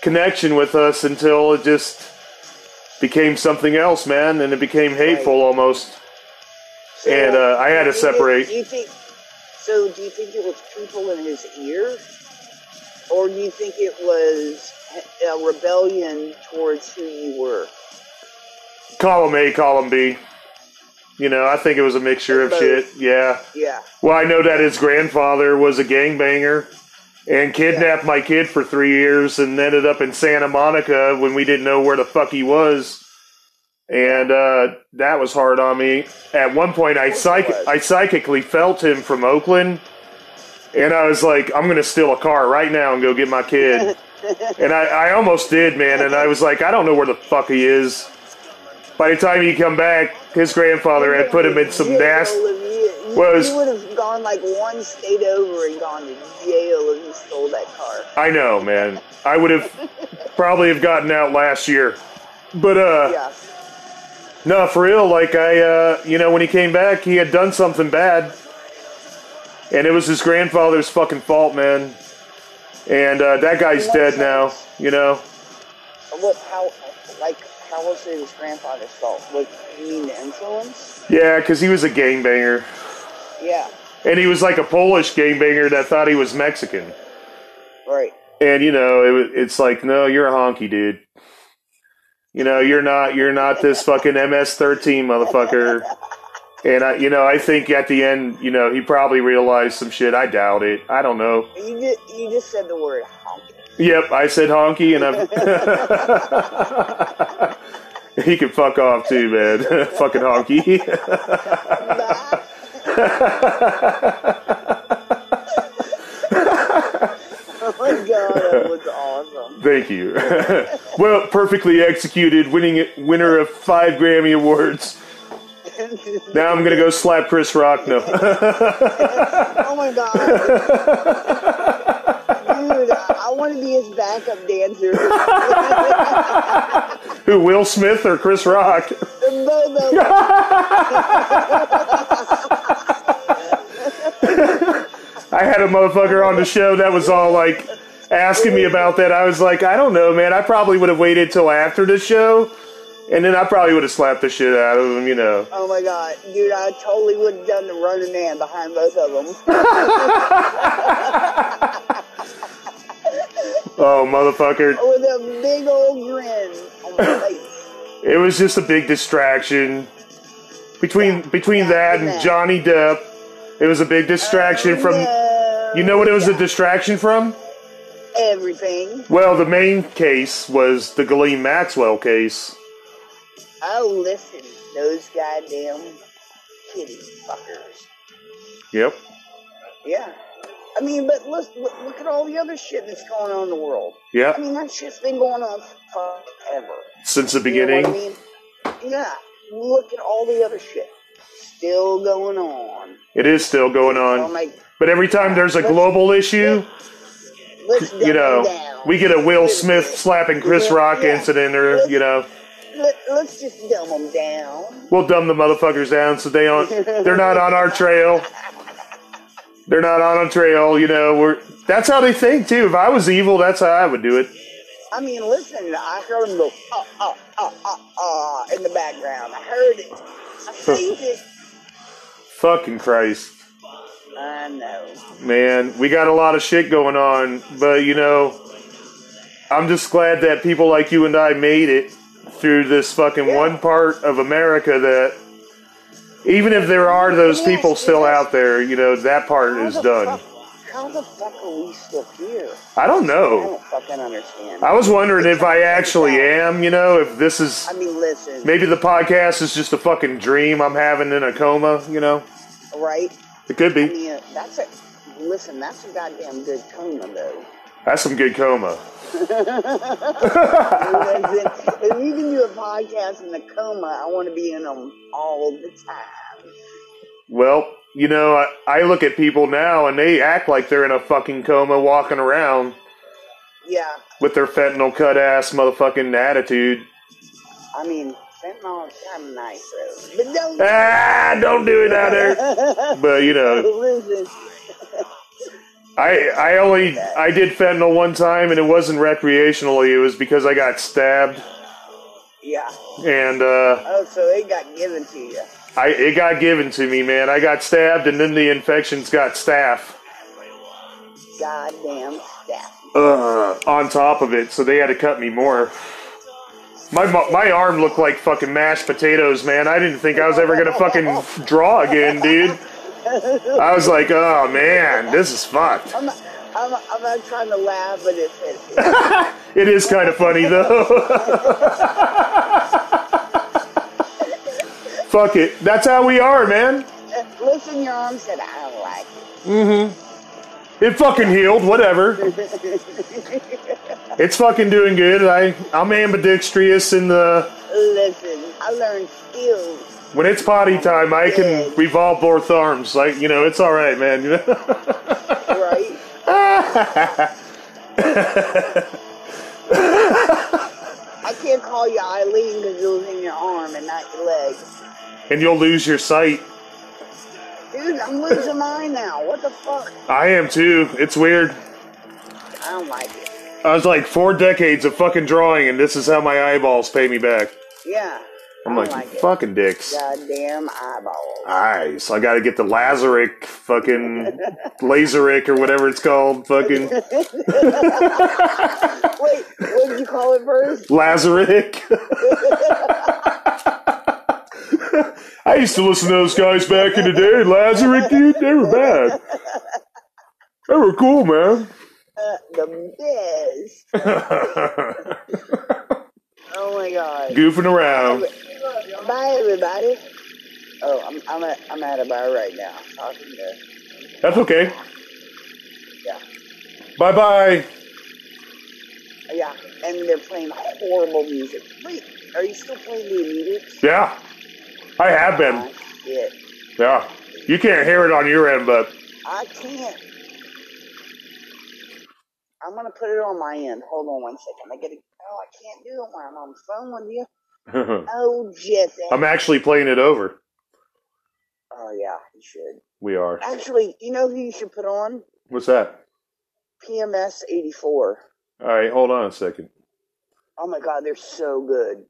B: connection with us until it just became something else, man, and it became hateful almost. And uh, I had to separate.
G: Do you think? So, do you think it was people in his ear, or do you think it was a rebellion towards who you were?
B: Column A, column B. You know, I think it was a mixture of
G: Both.
B: shit. Yeah.
G: Yeah.
B: Well, I know that his grandfather was a gangbanger and kidnapped my kid for three years and ended up in Santa Monica when we didn't know where the fuck he was. And uh, that was hard on me. At one point, I, psych- I psychically felt him from Oakland. And I was like, I'm going to steal a car right now and go get my kid. and I, I almost did, man. And I was like, I don't know where the fuck he is. By the time he come back, his grandfather had put him in some nasty.
G: You, would have gone like one state over and gone to jail if you stole that car.
B: I know, man. I would have probably have gotten out last year. But uh
G: Yeah.
B: no, for real, like I uh you know, when he came back he had done something bad. And it was his grandfather's fucking fault, man. And uh that guy's dead now, you know.
G: What? How? Like, how was it his grandfather's fault? Like, You mean the influence?
B: Yeah, cuz he was a gangbanger.
G: Yeah.
B: And he was like a Polish gangbanger that thought he was Mexican.
G: Right.
B: And you know, it, it's like, no, you're a honky, dude. You know, you're not, you're not this fucking MS-13 motherfucker. And I, you know, I think at the end, you know, he probably realized some shit. I doubt it. I don't know.
G: You just you just said the word honky.
B: Yep, I said honky, and I'm. he can fuck off too, man. Fucking honky.
G: Oh my god, that was awesome.
B: Thank you. well, perfectly executed, winning winner of five Grammy awards. Now I'm gonna go slap Chris Rock. No.
G: oh my god. Dude, I want to be his backup dancer.
B: Who? Will Smith or Chris Rock?
G: Both.
B: I had a motherfucker on the show that was all like asking me about that. I was like, I don't know, man. I probably would have waited till after the show And then I probably would have slapped the shit out of him, you know.
G: Oh my god, dude! I totally would have done the running man behind both of them.
B: Oh, motherfucker.
G: with a big old grin on my face.
B: It was just a big distraction. Between between that and Johnny Depp, it was a big distraction oh, from. You know what it was a distraction from?
G: Everything.
B: Well, the main case was the Ghislaine Maxwell case.
G: Oh, listen, those goddamn kitty fuckers.
B: Yep.
G: Yeah. I mean, but look, look, at all the other shit that's going on in the world.
B: Yeah.
G: I mean, that shit's been going on forever.
B: Since the
G: You know
B: beginning.
G: I mean? Yeah. Look at all the other shit still going on.
B: It is still going
G: Oh
B: on.
G: my,
B: But every time there's a global issue,
G: let's
B: you know,
G: down.
B: we get a Will Smith slapping Chris Rock incident or, you know,
G: Let, let's just dumb them down.
B: we'll dumb the motherfuckers down so they aren't, they're not on our trail. They're not on our trail, you know, we're, that's how they think too. If I was evil, that's how I would do it.
G: I mean, listen, I heard them go, ah, ah, ah, ah, ah, in the background. I heard it. I seen it.
B: Fucking Christ.
G: I know.
B: Man, we got a lot of shit going on, but you know, I'm just glad that people like you and I made it through this fucking one part of America that even if there are those people still out there, you know, that part is done.
G: How the fuck are we still here?
B: I don't know.
G: I don't fucking understand.
B: I was wondering if I actually am, you know, if this is
G: I mean, listen,
B: maybe the podcast is just a fucking dream I'm having in a coma, you know?
G: right?
B: It could
G: I
B: be.
G: mean, that's a listen. That's a goddamn good coma, though.
B: That's some good coma.
G: if you can do a podcast in a coma, I want to be in them all the time.
B: Well, you know, I, I look at people now and they act like they're in a fucking coma walking around
G: Yeah,
B: with their fentanyl cut ass motherfucking attitude.
G: I mean, fentanyl is kind of nice, though. But don't.
B: Ah, don't do it out there. But, you know, I I only I did fentanyl one time and it wasn't recreationally. It was because I got stabbed
G: yeah.
B: and uh,
G: Oh, so it got given to you.
B: I it got given to me, man. I got stabbed and then the infections got staph
G: Goddamn staff.
B: uh, on top of it, so they had to cut me more. My my arm looked like fucking mashed potatoes, man. I didn't think I was ever gonna fucking draw again, dude. I was like, oh man, this is fucked.
G: I'm not, I'm, I'm not trying to laugh, but it's
B: It is kind of funny though. Fuck it, that's how we are, man.
G: listen. Your arm said, "I don't like it."
B: Mm-hmm. It fucking healed, whatever. It's fucking doing good. I I'm ambidextrous in the
G: Listen, I learned skills.
B: when it's potty time. I can revolve both arms. Like you know, it's all right, man.
G: Right? I can't call you Eileen because it was in your arm and not your leg.
B: And you'll lose your sight.
G: Dude, I'm losing mine now. What the fuck?
B: I am too. It's weird.
G: I don't like it.
B: I was like four decades of fucking drawing, and this is how my eyeballs pay me back.
G: Yeah.
B: I'm like,
G: like
B: fucking dicks.
G: Goddamn eyeballs.
B: Alright, so I gotta get the Lazaric fucking Laseric or whatever it's called. Fucking
G: Wait, what did you call it first?
B: Lazaric. I used to listen to those guys back in the day. Lazaric, dude, they were bad. They were cool, man.
G: Uh, the best. Oh my god.
B: Goofing around.
G: Bye, everybody. Oh, I'm I'm at I'm at a bar right now. Talking to
B: That's okay.
G: yeah
B: Bye bye.
G: yeah, and they're playing horrible music. Wait, are you still playing the music?
B: Yeah. I have been.
G: Yeah,
B: Yeah. You can't hear it on your end, but
G: I can't. I'm gonna put it on my end. Hold on one second. I gotta. Oh, I can't do it while I'm on the phone with you. Oh, Jesse.
B: I'm actually playing it over.
G: Oh yeah, you should.
B: We are.
G: Actually, you know who you should put on?
B: What's that?
G: PMS 84.
B: All right, hold on a second.
G: Oh my god, they're so good.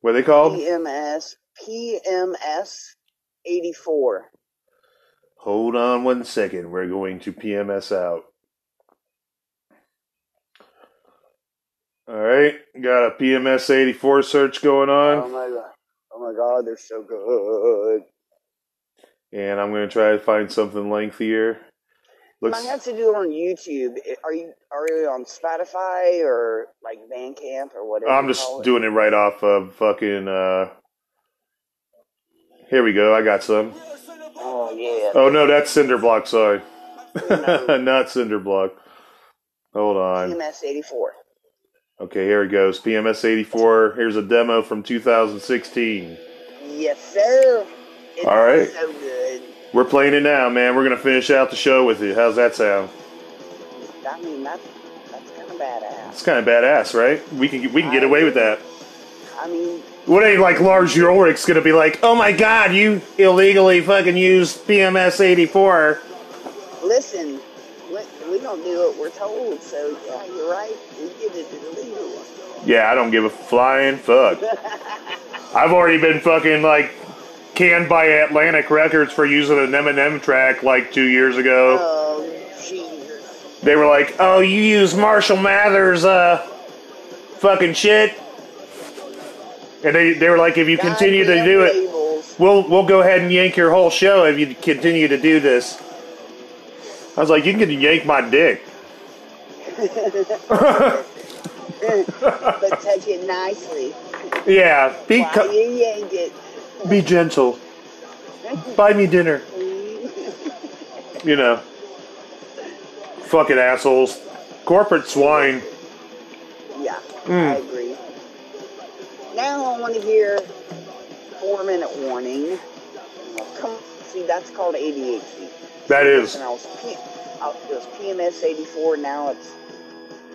B: What are they called?
G: PMS PMS 84.
B: Hold on one second. We're going to PMS out. All right, got a PMS 84 search going on.
G: Oh my god. Oh my god, they're so good.
B: and I'm going to try to find something lengthier. Looks.
G: I have to do it on YouTube. Are you are you on Spotify or like Bandcamp or whatever?
B: I'm just
G: call it?
B: doing it right off of fucking. uh Here we go. I got some.
G: Oh yeah.
B: Oh no, that's Cinderblock. Sorry, not Cinderblock. Hold on.
G: PMS 84.
B: Okay, here it goes. PMS 84. Here's a demo from 2016.
G: Yes, sir. It's
B: All right.
G: so good.
B: We're playing it now, man. We're gonna finish out the show with it. How's that sound?
G: I mean, that's that's kind of badass.
B: It's kind of badass, right? We can we can get away with that.
G: I mean,
B: What ain't like Lars Ulrich's gonna be like? Oh my God, you illegally fucking used PMS 84.
G: listen, we, we don't do what we're told, so yeah, you're right. We did it illegally.
B: Yeah, I don't give a flying fuck. I've already been fucking like canned by Atlantic Records for using an Eminem track like two years ago.
G: Oh, Jesus.
B: They were like, "Oh, you use Marshall Mathers, uh, fucking shit," and they they were like, "If you continue to do it, we'll we'll go ahead and yank your whole show if you continue to do this." I was like, "You can yank my dick."
G: but touch it nicely.
B: Yeah, be co-
G: you it.
B: be gentle. Buy me dinner. You know, fucking assholes, corporate swine.
G: Yeah,
B: Hmm.
G: I agree. Now I want to hear four minute warning. Come see, that's called ADHD.
B: That is.
G: And I was, P- I was PMS 84. Now it's.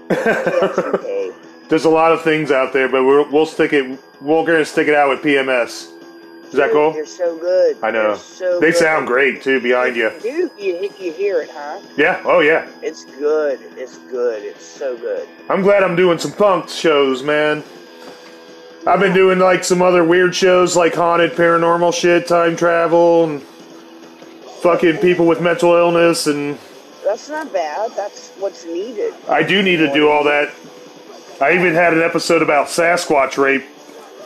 B: There's a lot of things out there, but we're, we'll stick it. We're gonna stick it out with PMS. Is that cool?
G: They're so good.
B: I know.
G: So
B: They
G: good.
B: sound great too behind you.
G: Dude, you, you hear it, huh?
B: Yeah. Oh yeah.
G: It's good. It's good. It's so good.
B: I'm glad I'm doing some punk shows, man. I've been doing like some other weird shows like haunted paranormal shit, time travel, and fucking people with mental illness, and
G: That's not bad. That's what's needed.
B: I do need to do all that. I even had an episode about Sasquatch rape.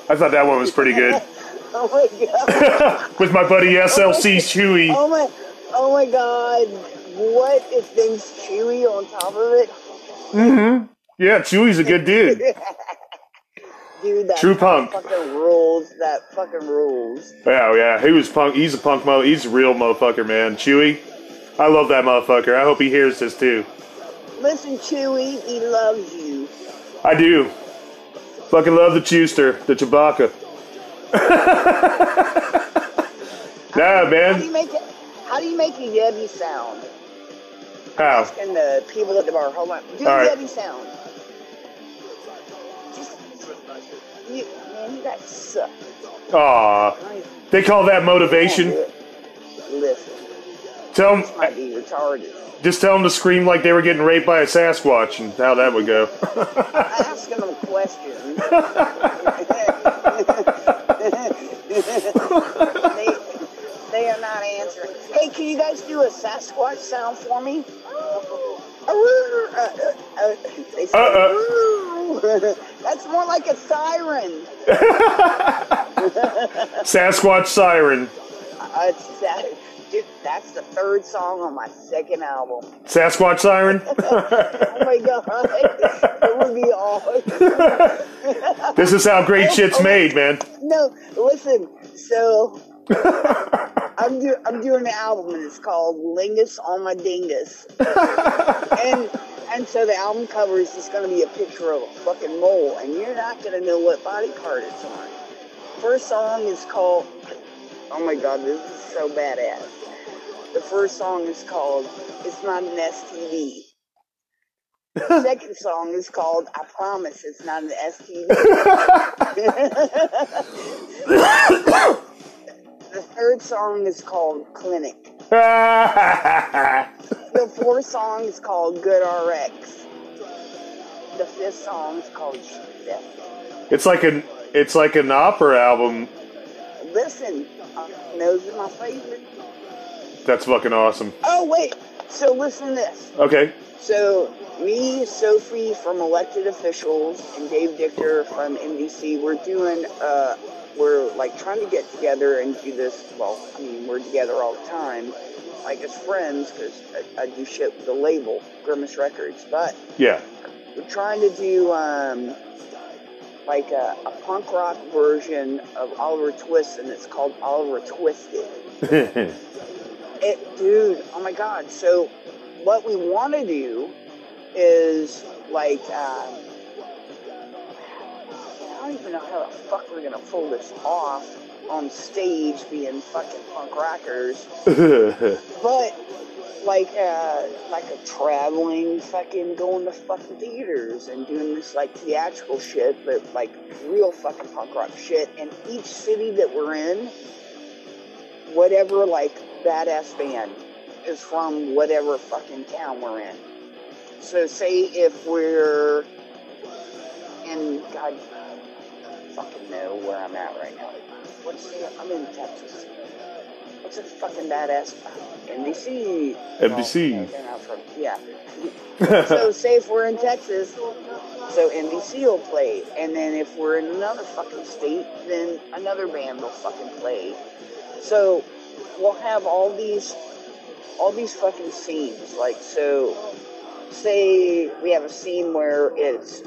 B: I thought that one was pretty good.
G: Oh my god.
B: with my buddy SLC Chewie.
G: Oh my. Oh my god. What if things chewy on top of it?
B: Mm-hmm. Yeah, Chewie's a good dude.
G: Dude, that
B: True punk.
G: fucking rules. That fucking rules.
B: Yeah, yeah, he was punk. He's a punk mo. He's a real motherfucker, man. Chewie, I love that motherfucker. I hope he hears this too.
G: Listen, Chewie, he loves you.
B: I do. Fucking love the Chewster, the Chewbacca. nah, man.
G: How do you make it? How do you make a Yeti sound?
B: How?
G: And the people at the bar, hold on. Do a
B: right.
G: Yeti sound. Just, you, man, you guys suck.
B: Aw. They call that motivation.
G: Listen,
B: Tell them,
G: might be retarded.
B: just tell them to scream like they were getting raped by a Sasquatch and how that would go.
G: Asking them questions. they, they are not answering. Hey, can you guys do a Sasquatch sound for me? Oh. Uh, uh, say,
B: Uh-uh.
G: That's more like a siren.
B: Sasquatch siren.
G: Uh, it's that, dude, that's the third song on my second album.
B: Sasquatch siren.
G: Oh my god, it would be awesome.
B: this is how great shit's made, man.
G: No, listen. So I'm do, I'm doing an album and it's called Lingus on My Dingus, and and so the album cover is just going to be a picture of a fucking mole, and you're not going to know what body part it's on. First song is called. Oh my god, this is so badass. The first song is called "It's Not an STD." The second song is called "I Promise It's Not an STD." the third song is called "Clinic." The fourth song is called "Good RX." The fifth song is called "Chef."
B: It's like an it's like an opera album.
G: Listen, uh, those are my favorite.
B: That's fucking awesome.
G: Oh wait, so listen to this.
B: Okay.
G: So me, Sophie from Elected Officials, and Dave Dictor from MDC, we're doing. Uh, we're like trying to get together and do this. Well, I mean, we're together all the time, like as friends, because I, I do shit with the label Grimace Records. But
B: Yeah.
G: we're trying to do um, like a, a punk rock version of Oliver Twist, and it's called Oliver Twisted. It, dude, oh my god. So, what we want to do is like, um, I don't even know how the fuck we're gonna pull this off on stage, being fucking punk rockers, but like, uh, like a traveling fucking going to fucking theaters and doing this like theatrical shit, but like real fucking punk rock shit. And each city that we're in, whatever like badass band is from whatever fucking town we're in. So say if we're in God I fucking know where I'm at right now. What's the I'm in Texas. What's a fucking badass MDC?
B: MDC.
G: No, from yeah. so say if we're in Texas, so MDC will play, and then if we're in another fucking state, then another band will fucking play. So we'll have all these, all these fucking scenes. Like so, say we have a scene where it's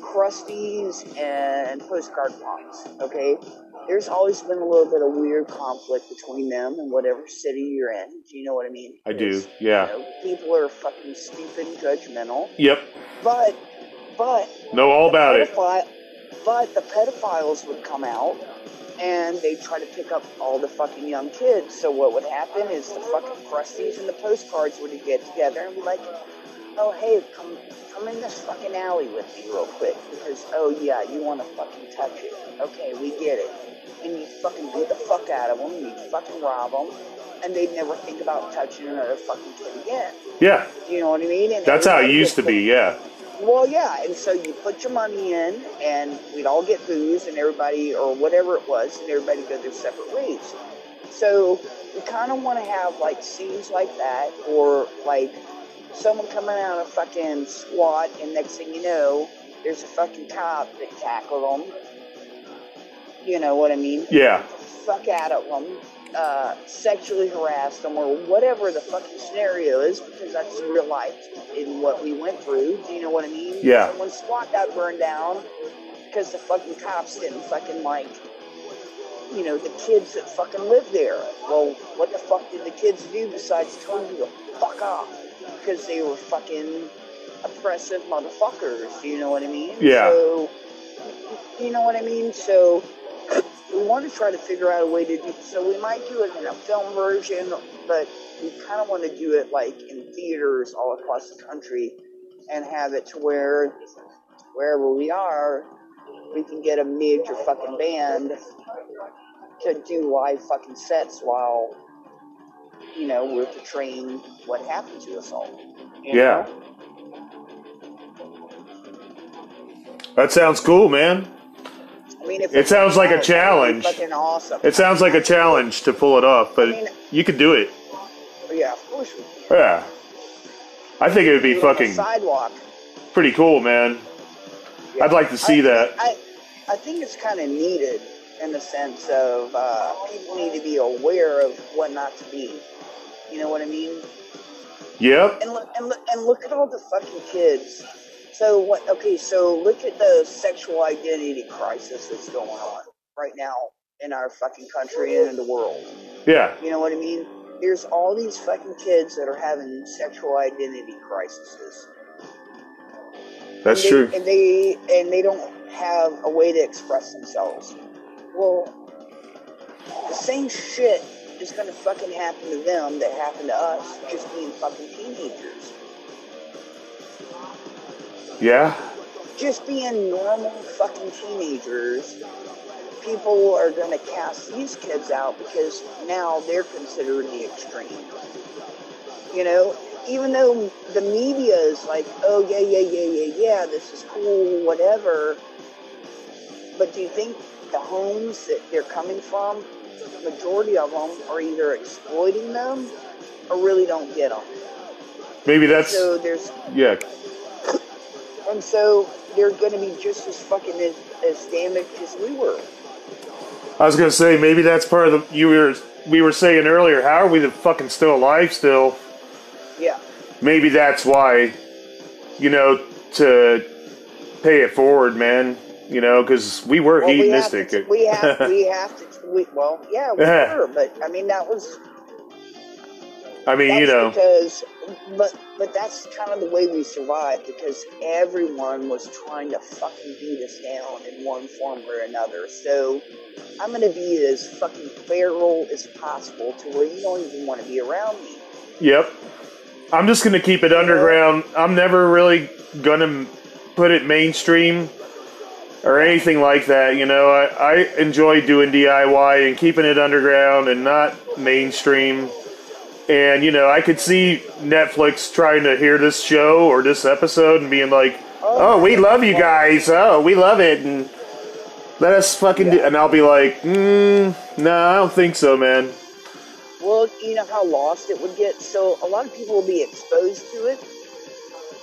G: Krusties and postcard punks. Okay, there's always been a little bit of weird conflict between them and whatever city you're in. Do you know what I mean?
B: I do, yeah.
G: You know, people are fucking stupid judgmental.
B: Yep.
G: But, but
B: Know all about it.
G: But the pedophiles would come out and they'd try to pick up all the fucking young kids. So what would happen is the fucking crusties and the postcards would get together and be like, oh hey, come come in this fucking alley with me real quick because oh yeah, you want to fucking touch it. Okay, we get it. And you fucking beat the fuck out of them. You fucking rob them. And they'd never think about touching another fucking kid again.
B: Yeah.
G: You know what I mean? And
B: That's how it used to be, yeah.
G: Well, yeah, and so you put your money in, and we'd all get booze, and everybody, or whatever it was, and everybody go their separate ways. So we kind of want to have like scenes like that, or like someone coming out of fucking SWAT, and next thing you know, there's a fucking cop that tackled them. You know what I mean?
B: Yeah.
G: Fuck out of them, uh, sexually harassed them, or whatever the fucking scenario is, because that's real life in what we went through. Do you know what I mean?
B: Yeah.
G: So when SWAT got burned down, because the fucking cops didn't fucking like, you know, the kids that fucking lived there. Well, what the fuck did the kids do besides tell you to fuck off? Because they were fucking oppressive motherfuckers. Do you know what I mean?
B: Yeah.
G: So, you know what I mean? So, we want to try to figure out a way to do so we might do it in a film version but we kind of want to do it like in theaters all across the country and have it to where wherever we are we can get a major fucking band to do live fucking sets while you know we're portraying what happened to us all
B: Yeah.
G: know?
B: That sounds cool, man.
G: Mean, if
B: It sounds like a challenge.
G: fucking awesome
B: It sounds like a challenge to pull it off, but
G: I mean-
B: you could do it.
G: yeah of course we can.
B: Yeah. I think it would be
G: Do it on the
B: fucking
G: sidewalk
B: pretty cool, man. I'd like to see
G: I,
B: that.
G: I, I think it's kind of needed in the sense of uh, people need to be aware of what not to be. You know what I mean?
B: Yep.
G: And look, and look, and look at all the fucking kids. So what? Okay, so look at the sexual identity crisis that's going on right now in our fucking country and in the world.
B: Yeah.
G: You know what I mean? There's all these fucking kids that are having sexual identity crises.
B: That's
G: and
B: true.
G: And they and they don't have a way to express themselves. Well, the same shit is gonna fucking happen to them that happened to us, just being fucking teenagers.
B: Yeah.
G: Just being normal fucking teenagers. People are gonna cast these kids out because now they're considered the extreme. You know, even though the media is like, oh yeah, yeah, yeah, yeah, yeah, this is cool, whatever. but do you think the homes that they're coming from, the majority of them are either exploiting them or really don't get them?
B: Maybe that's
G: So there's,
B: yeah.
G: And so they're going to be just as fucking as, as damaged as we were.
B: I was gonna say maybe that's part of the you were we were saying earlier. How are we the fucking still alive still?
G: Yeah.
B: Maybe that's why. You know to pay it forward, man. You know because we were
G: Well, we have
B: hedonistic.
G: to, we have, we have to, we, well, yeah, we were, but I mean, that was,
B: I mean, you know.
G: because but but that's kind of the way we survived because everyone was trying to fucking beat us down in one form or another so i'm going to be as fucking feral as possible to where you don't even want to be around me
B: Yep. I'm just gonna keep it underground. I'm never really gonna put it mainstream or anything like that. You know, I, I enjoy doing DIY and keeping it underground and not mainstream. And you know, I could see Netflix trying to hear this show or this episode and being like, "Oh, we love you guys. Oh, we love it." And let us fucking do. And I'll be like, mm, "No, I don't think so, man."
G: well you know how lost it would get so a lot of people will be exposed to it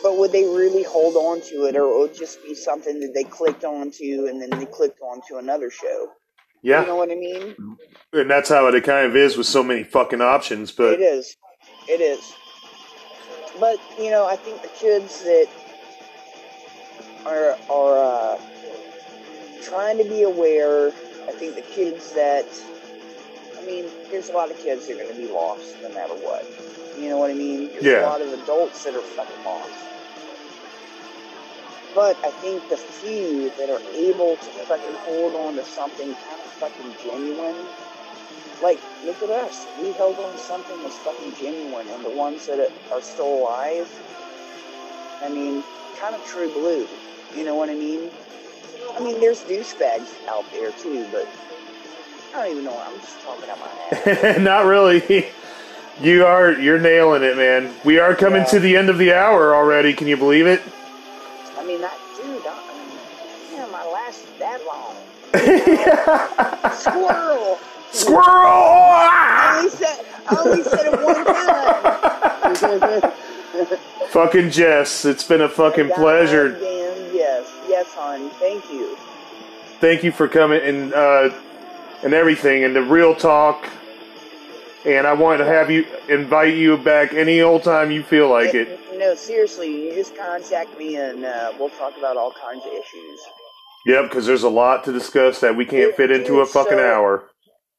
G: but would they really hold on to it or it would just be something that they clicked onto and then they clicked onto another show
B: Yeah.
G: you know what i mean
B: And that's how it kind of is with so many fucking options. But
G: It is. It is. But you know, I think the kids that are are uh, trying to be aware. I think the kids that, I mean, there's a lot of kids that are going to be lost no matter what. You know what I mean? There's
B: Yeah.
G: a lot of adults that are fucking lost. But I think the few that are able to fucking hold on to something kind fucking genuine like, look at us. We held on to something that's fucking genuine, and the ones that are still alive, I mean, kind of true blue. You know what I mean? I mean, there's douchebags out there too, but I don't even know. I'm just talking out my ass.
B: not really. You are you're nailing it, man. We are coming
G: Yeah.
B: to the end of the hour already. Can you believe it?
G: I mean, that Squirrel.
B: Squirrel!
G: I only said, I only said it one time.
B: fucking Jess, it's been a fucking pleasure.
G: Goddamn, yes, yes, hon. Thank you.
B: Thank you for coming and uh, and everything and the real talk. And I want to have you invite you back any old time you feel like it.
G: No, seriously, you just contact me and uh, we'll talk about all kinds of issues.
B: Yep, because there's a lot to discuss that we can't fit into a fucking
G: So-
B: hour.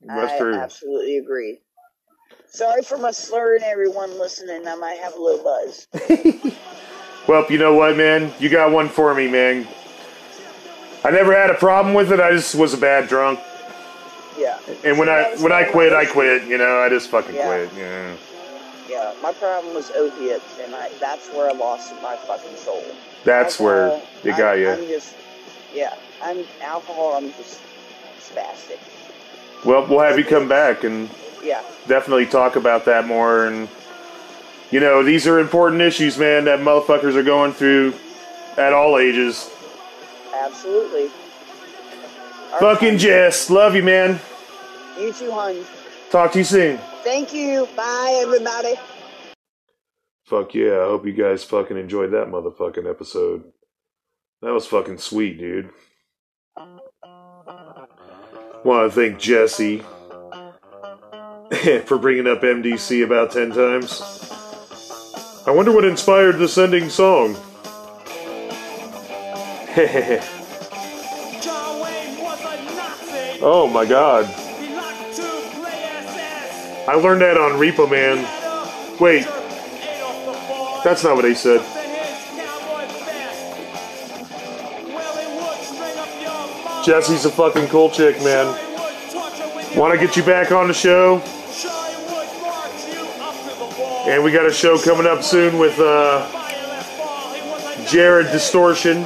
B: That's
G: I
B: true.
G: absolutely agree. Sorry for my slurring, everyone listening. I might have a little buzz.
B: Well, you know what, man? You got one for me, man. I never had a problem with it. I just was a bad drunk.
G: Yeah.
B: And when I when I quit, I quit. You know, I just fucking
G: Yeah.
B: quit. Yeah.
G: Yeah, my problem was opiates, and I, that's where I lost my fucking soul.
B: That's where
G: Alcohol,
B: it got
G: I'm,
B: you.
G: I'm just, yeah, I'm alcohol. I'm just spastic.
B: Well, we'll have you come back and
G: Yeah,
B: definitely talk about that more. And you know, these are important issues, man, that motherfuckers are going through at all ages.
G: absolutely. Right,
B: Fucking Jess, love you, man.
G: You too, hon.
B: Talk to you soon.
G: Thank you. Bye, everybody.
B: Fuck yeah, I hope you guys fucking enjoyed that motherfucking episode. That was fucking sweet, dude. Want to thank Jesse for bringing up MDC about 10 times. I wonder what inspired this ending song. Oh my god. I learned that on Repo Man. Wait, that's not what he said. Jesse's a fucking cool chick, man. Want to get you back on the show?
I: To.
B: And we got a show coming up soon with uh, Jared Distortion.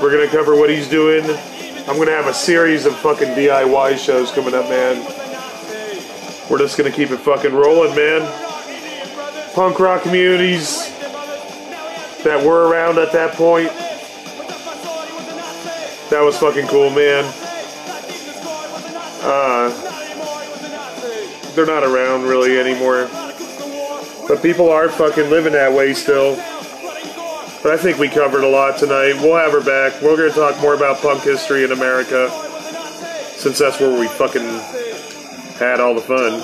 B: We're gonna cover what he's doing. I'm gonna have a series of fucking DIY shows coming up, man. We're just gonna keep it fucking rolling, man. Punk rock communities that were around at that point That was fucking cool, man. Uh, they're not around really anymore. But people are fucking living that way still. But I think we covered a lot tonight. We'll have her back. We're going to talk more about punk history in America. Since that's where we fucking had all the fun.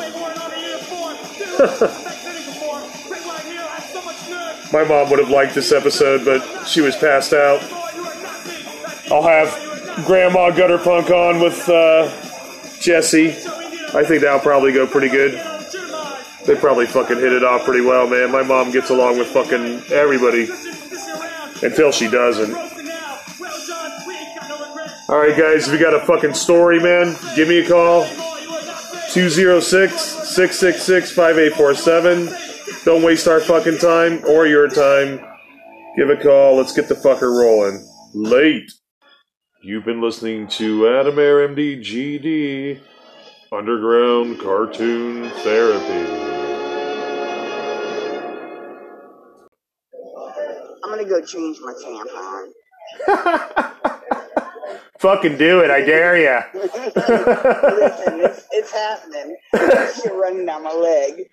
B: My mom would have liked this episode, but she was passed out. I'll have Grandma Gutter Punk on with uh, Jesse. I think that'll probably go pretty good. They probably fucking hit it off pretty well, man. My mom gets along with fucking everybody until she doesn't. Alright, guys, if you got a fucking story, man, give me a call. 206 666 5847. Don't waste our fucking time or your time. Give a call. Let's get the fucker rolling. Late. You've been listening to Adam Air MD GD Underground Cartoon Therapy.
G: I'm gonna go change my tampon.
B: Fucking do it, I dare ya.
G: Listen, it's, it's happening. Shit running down my leg.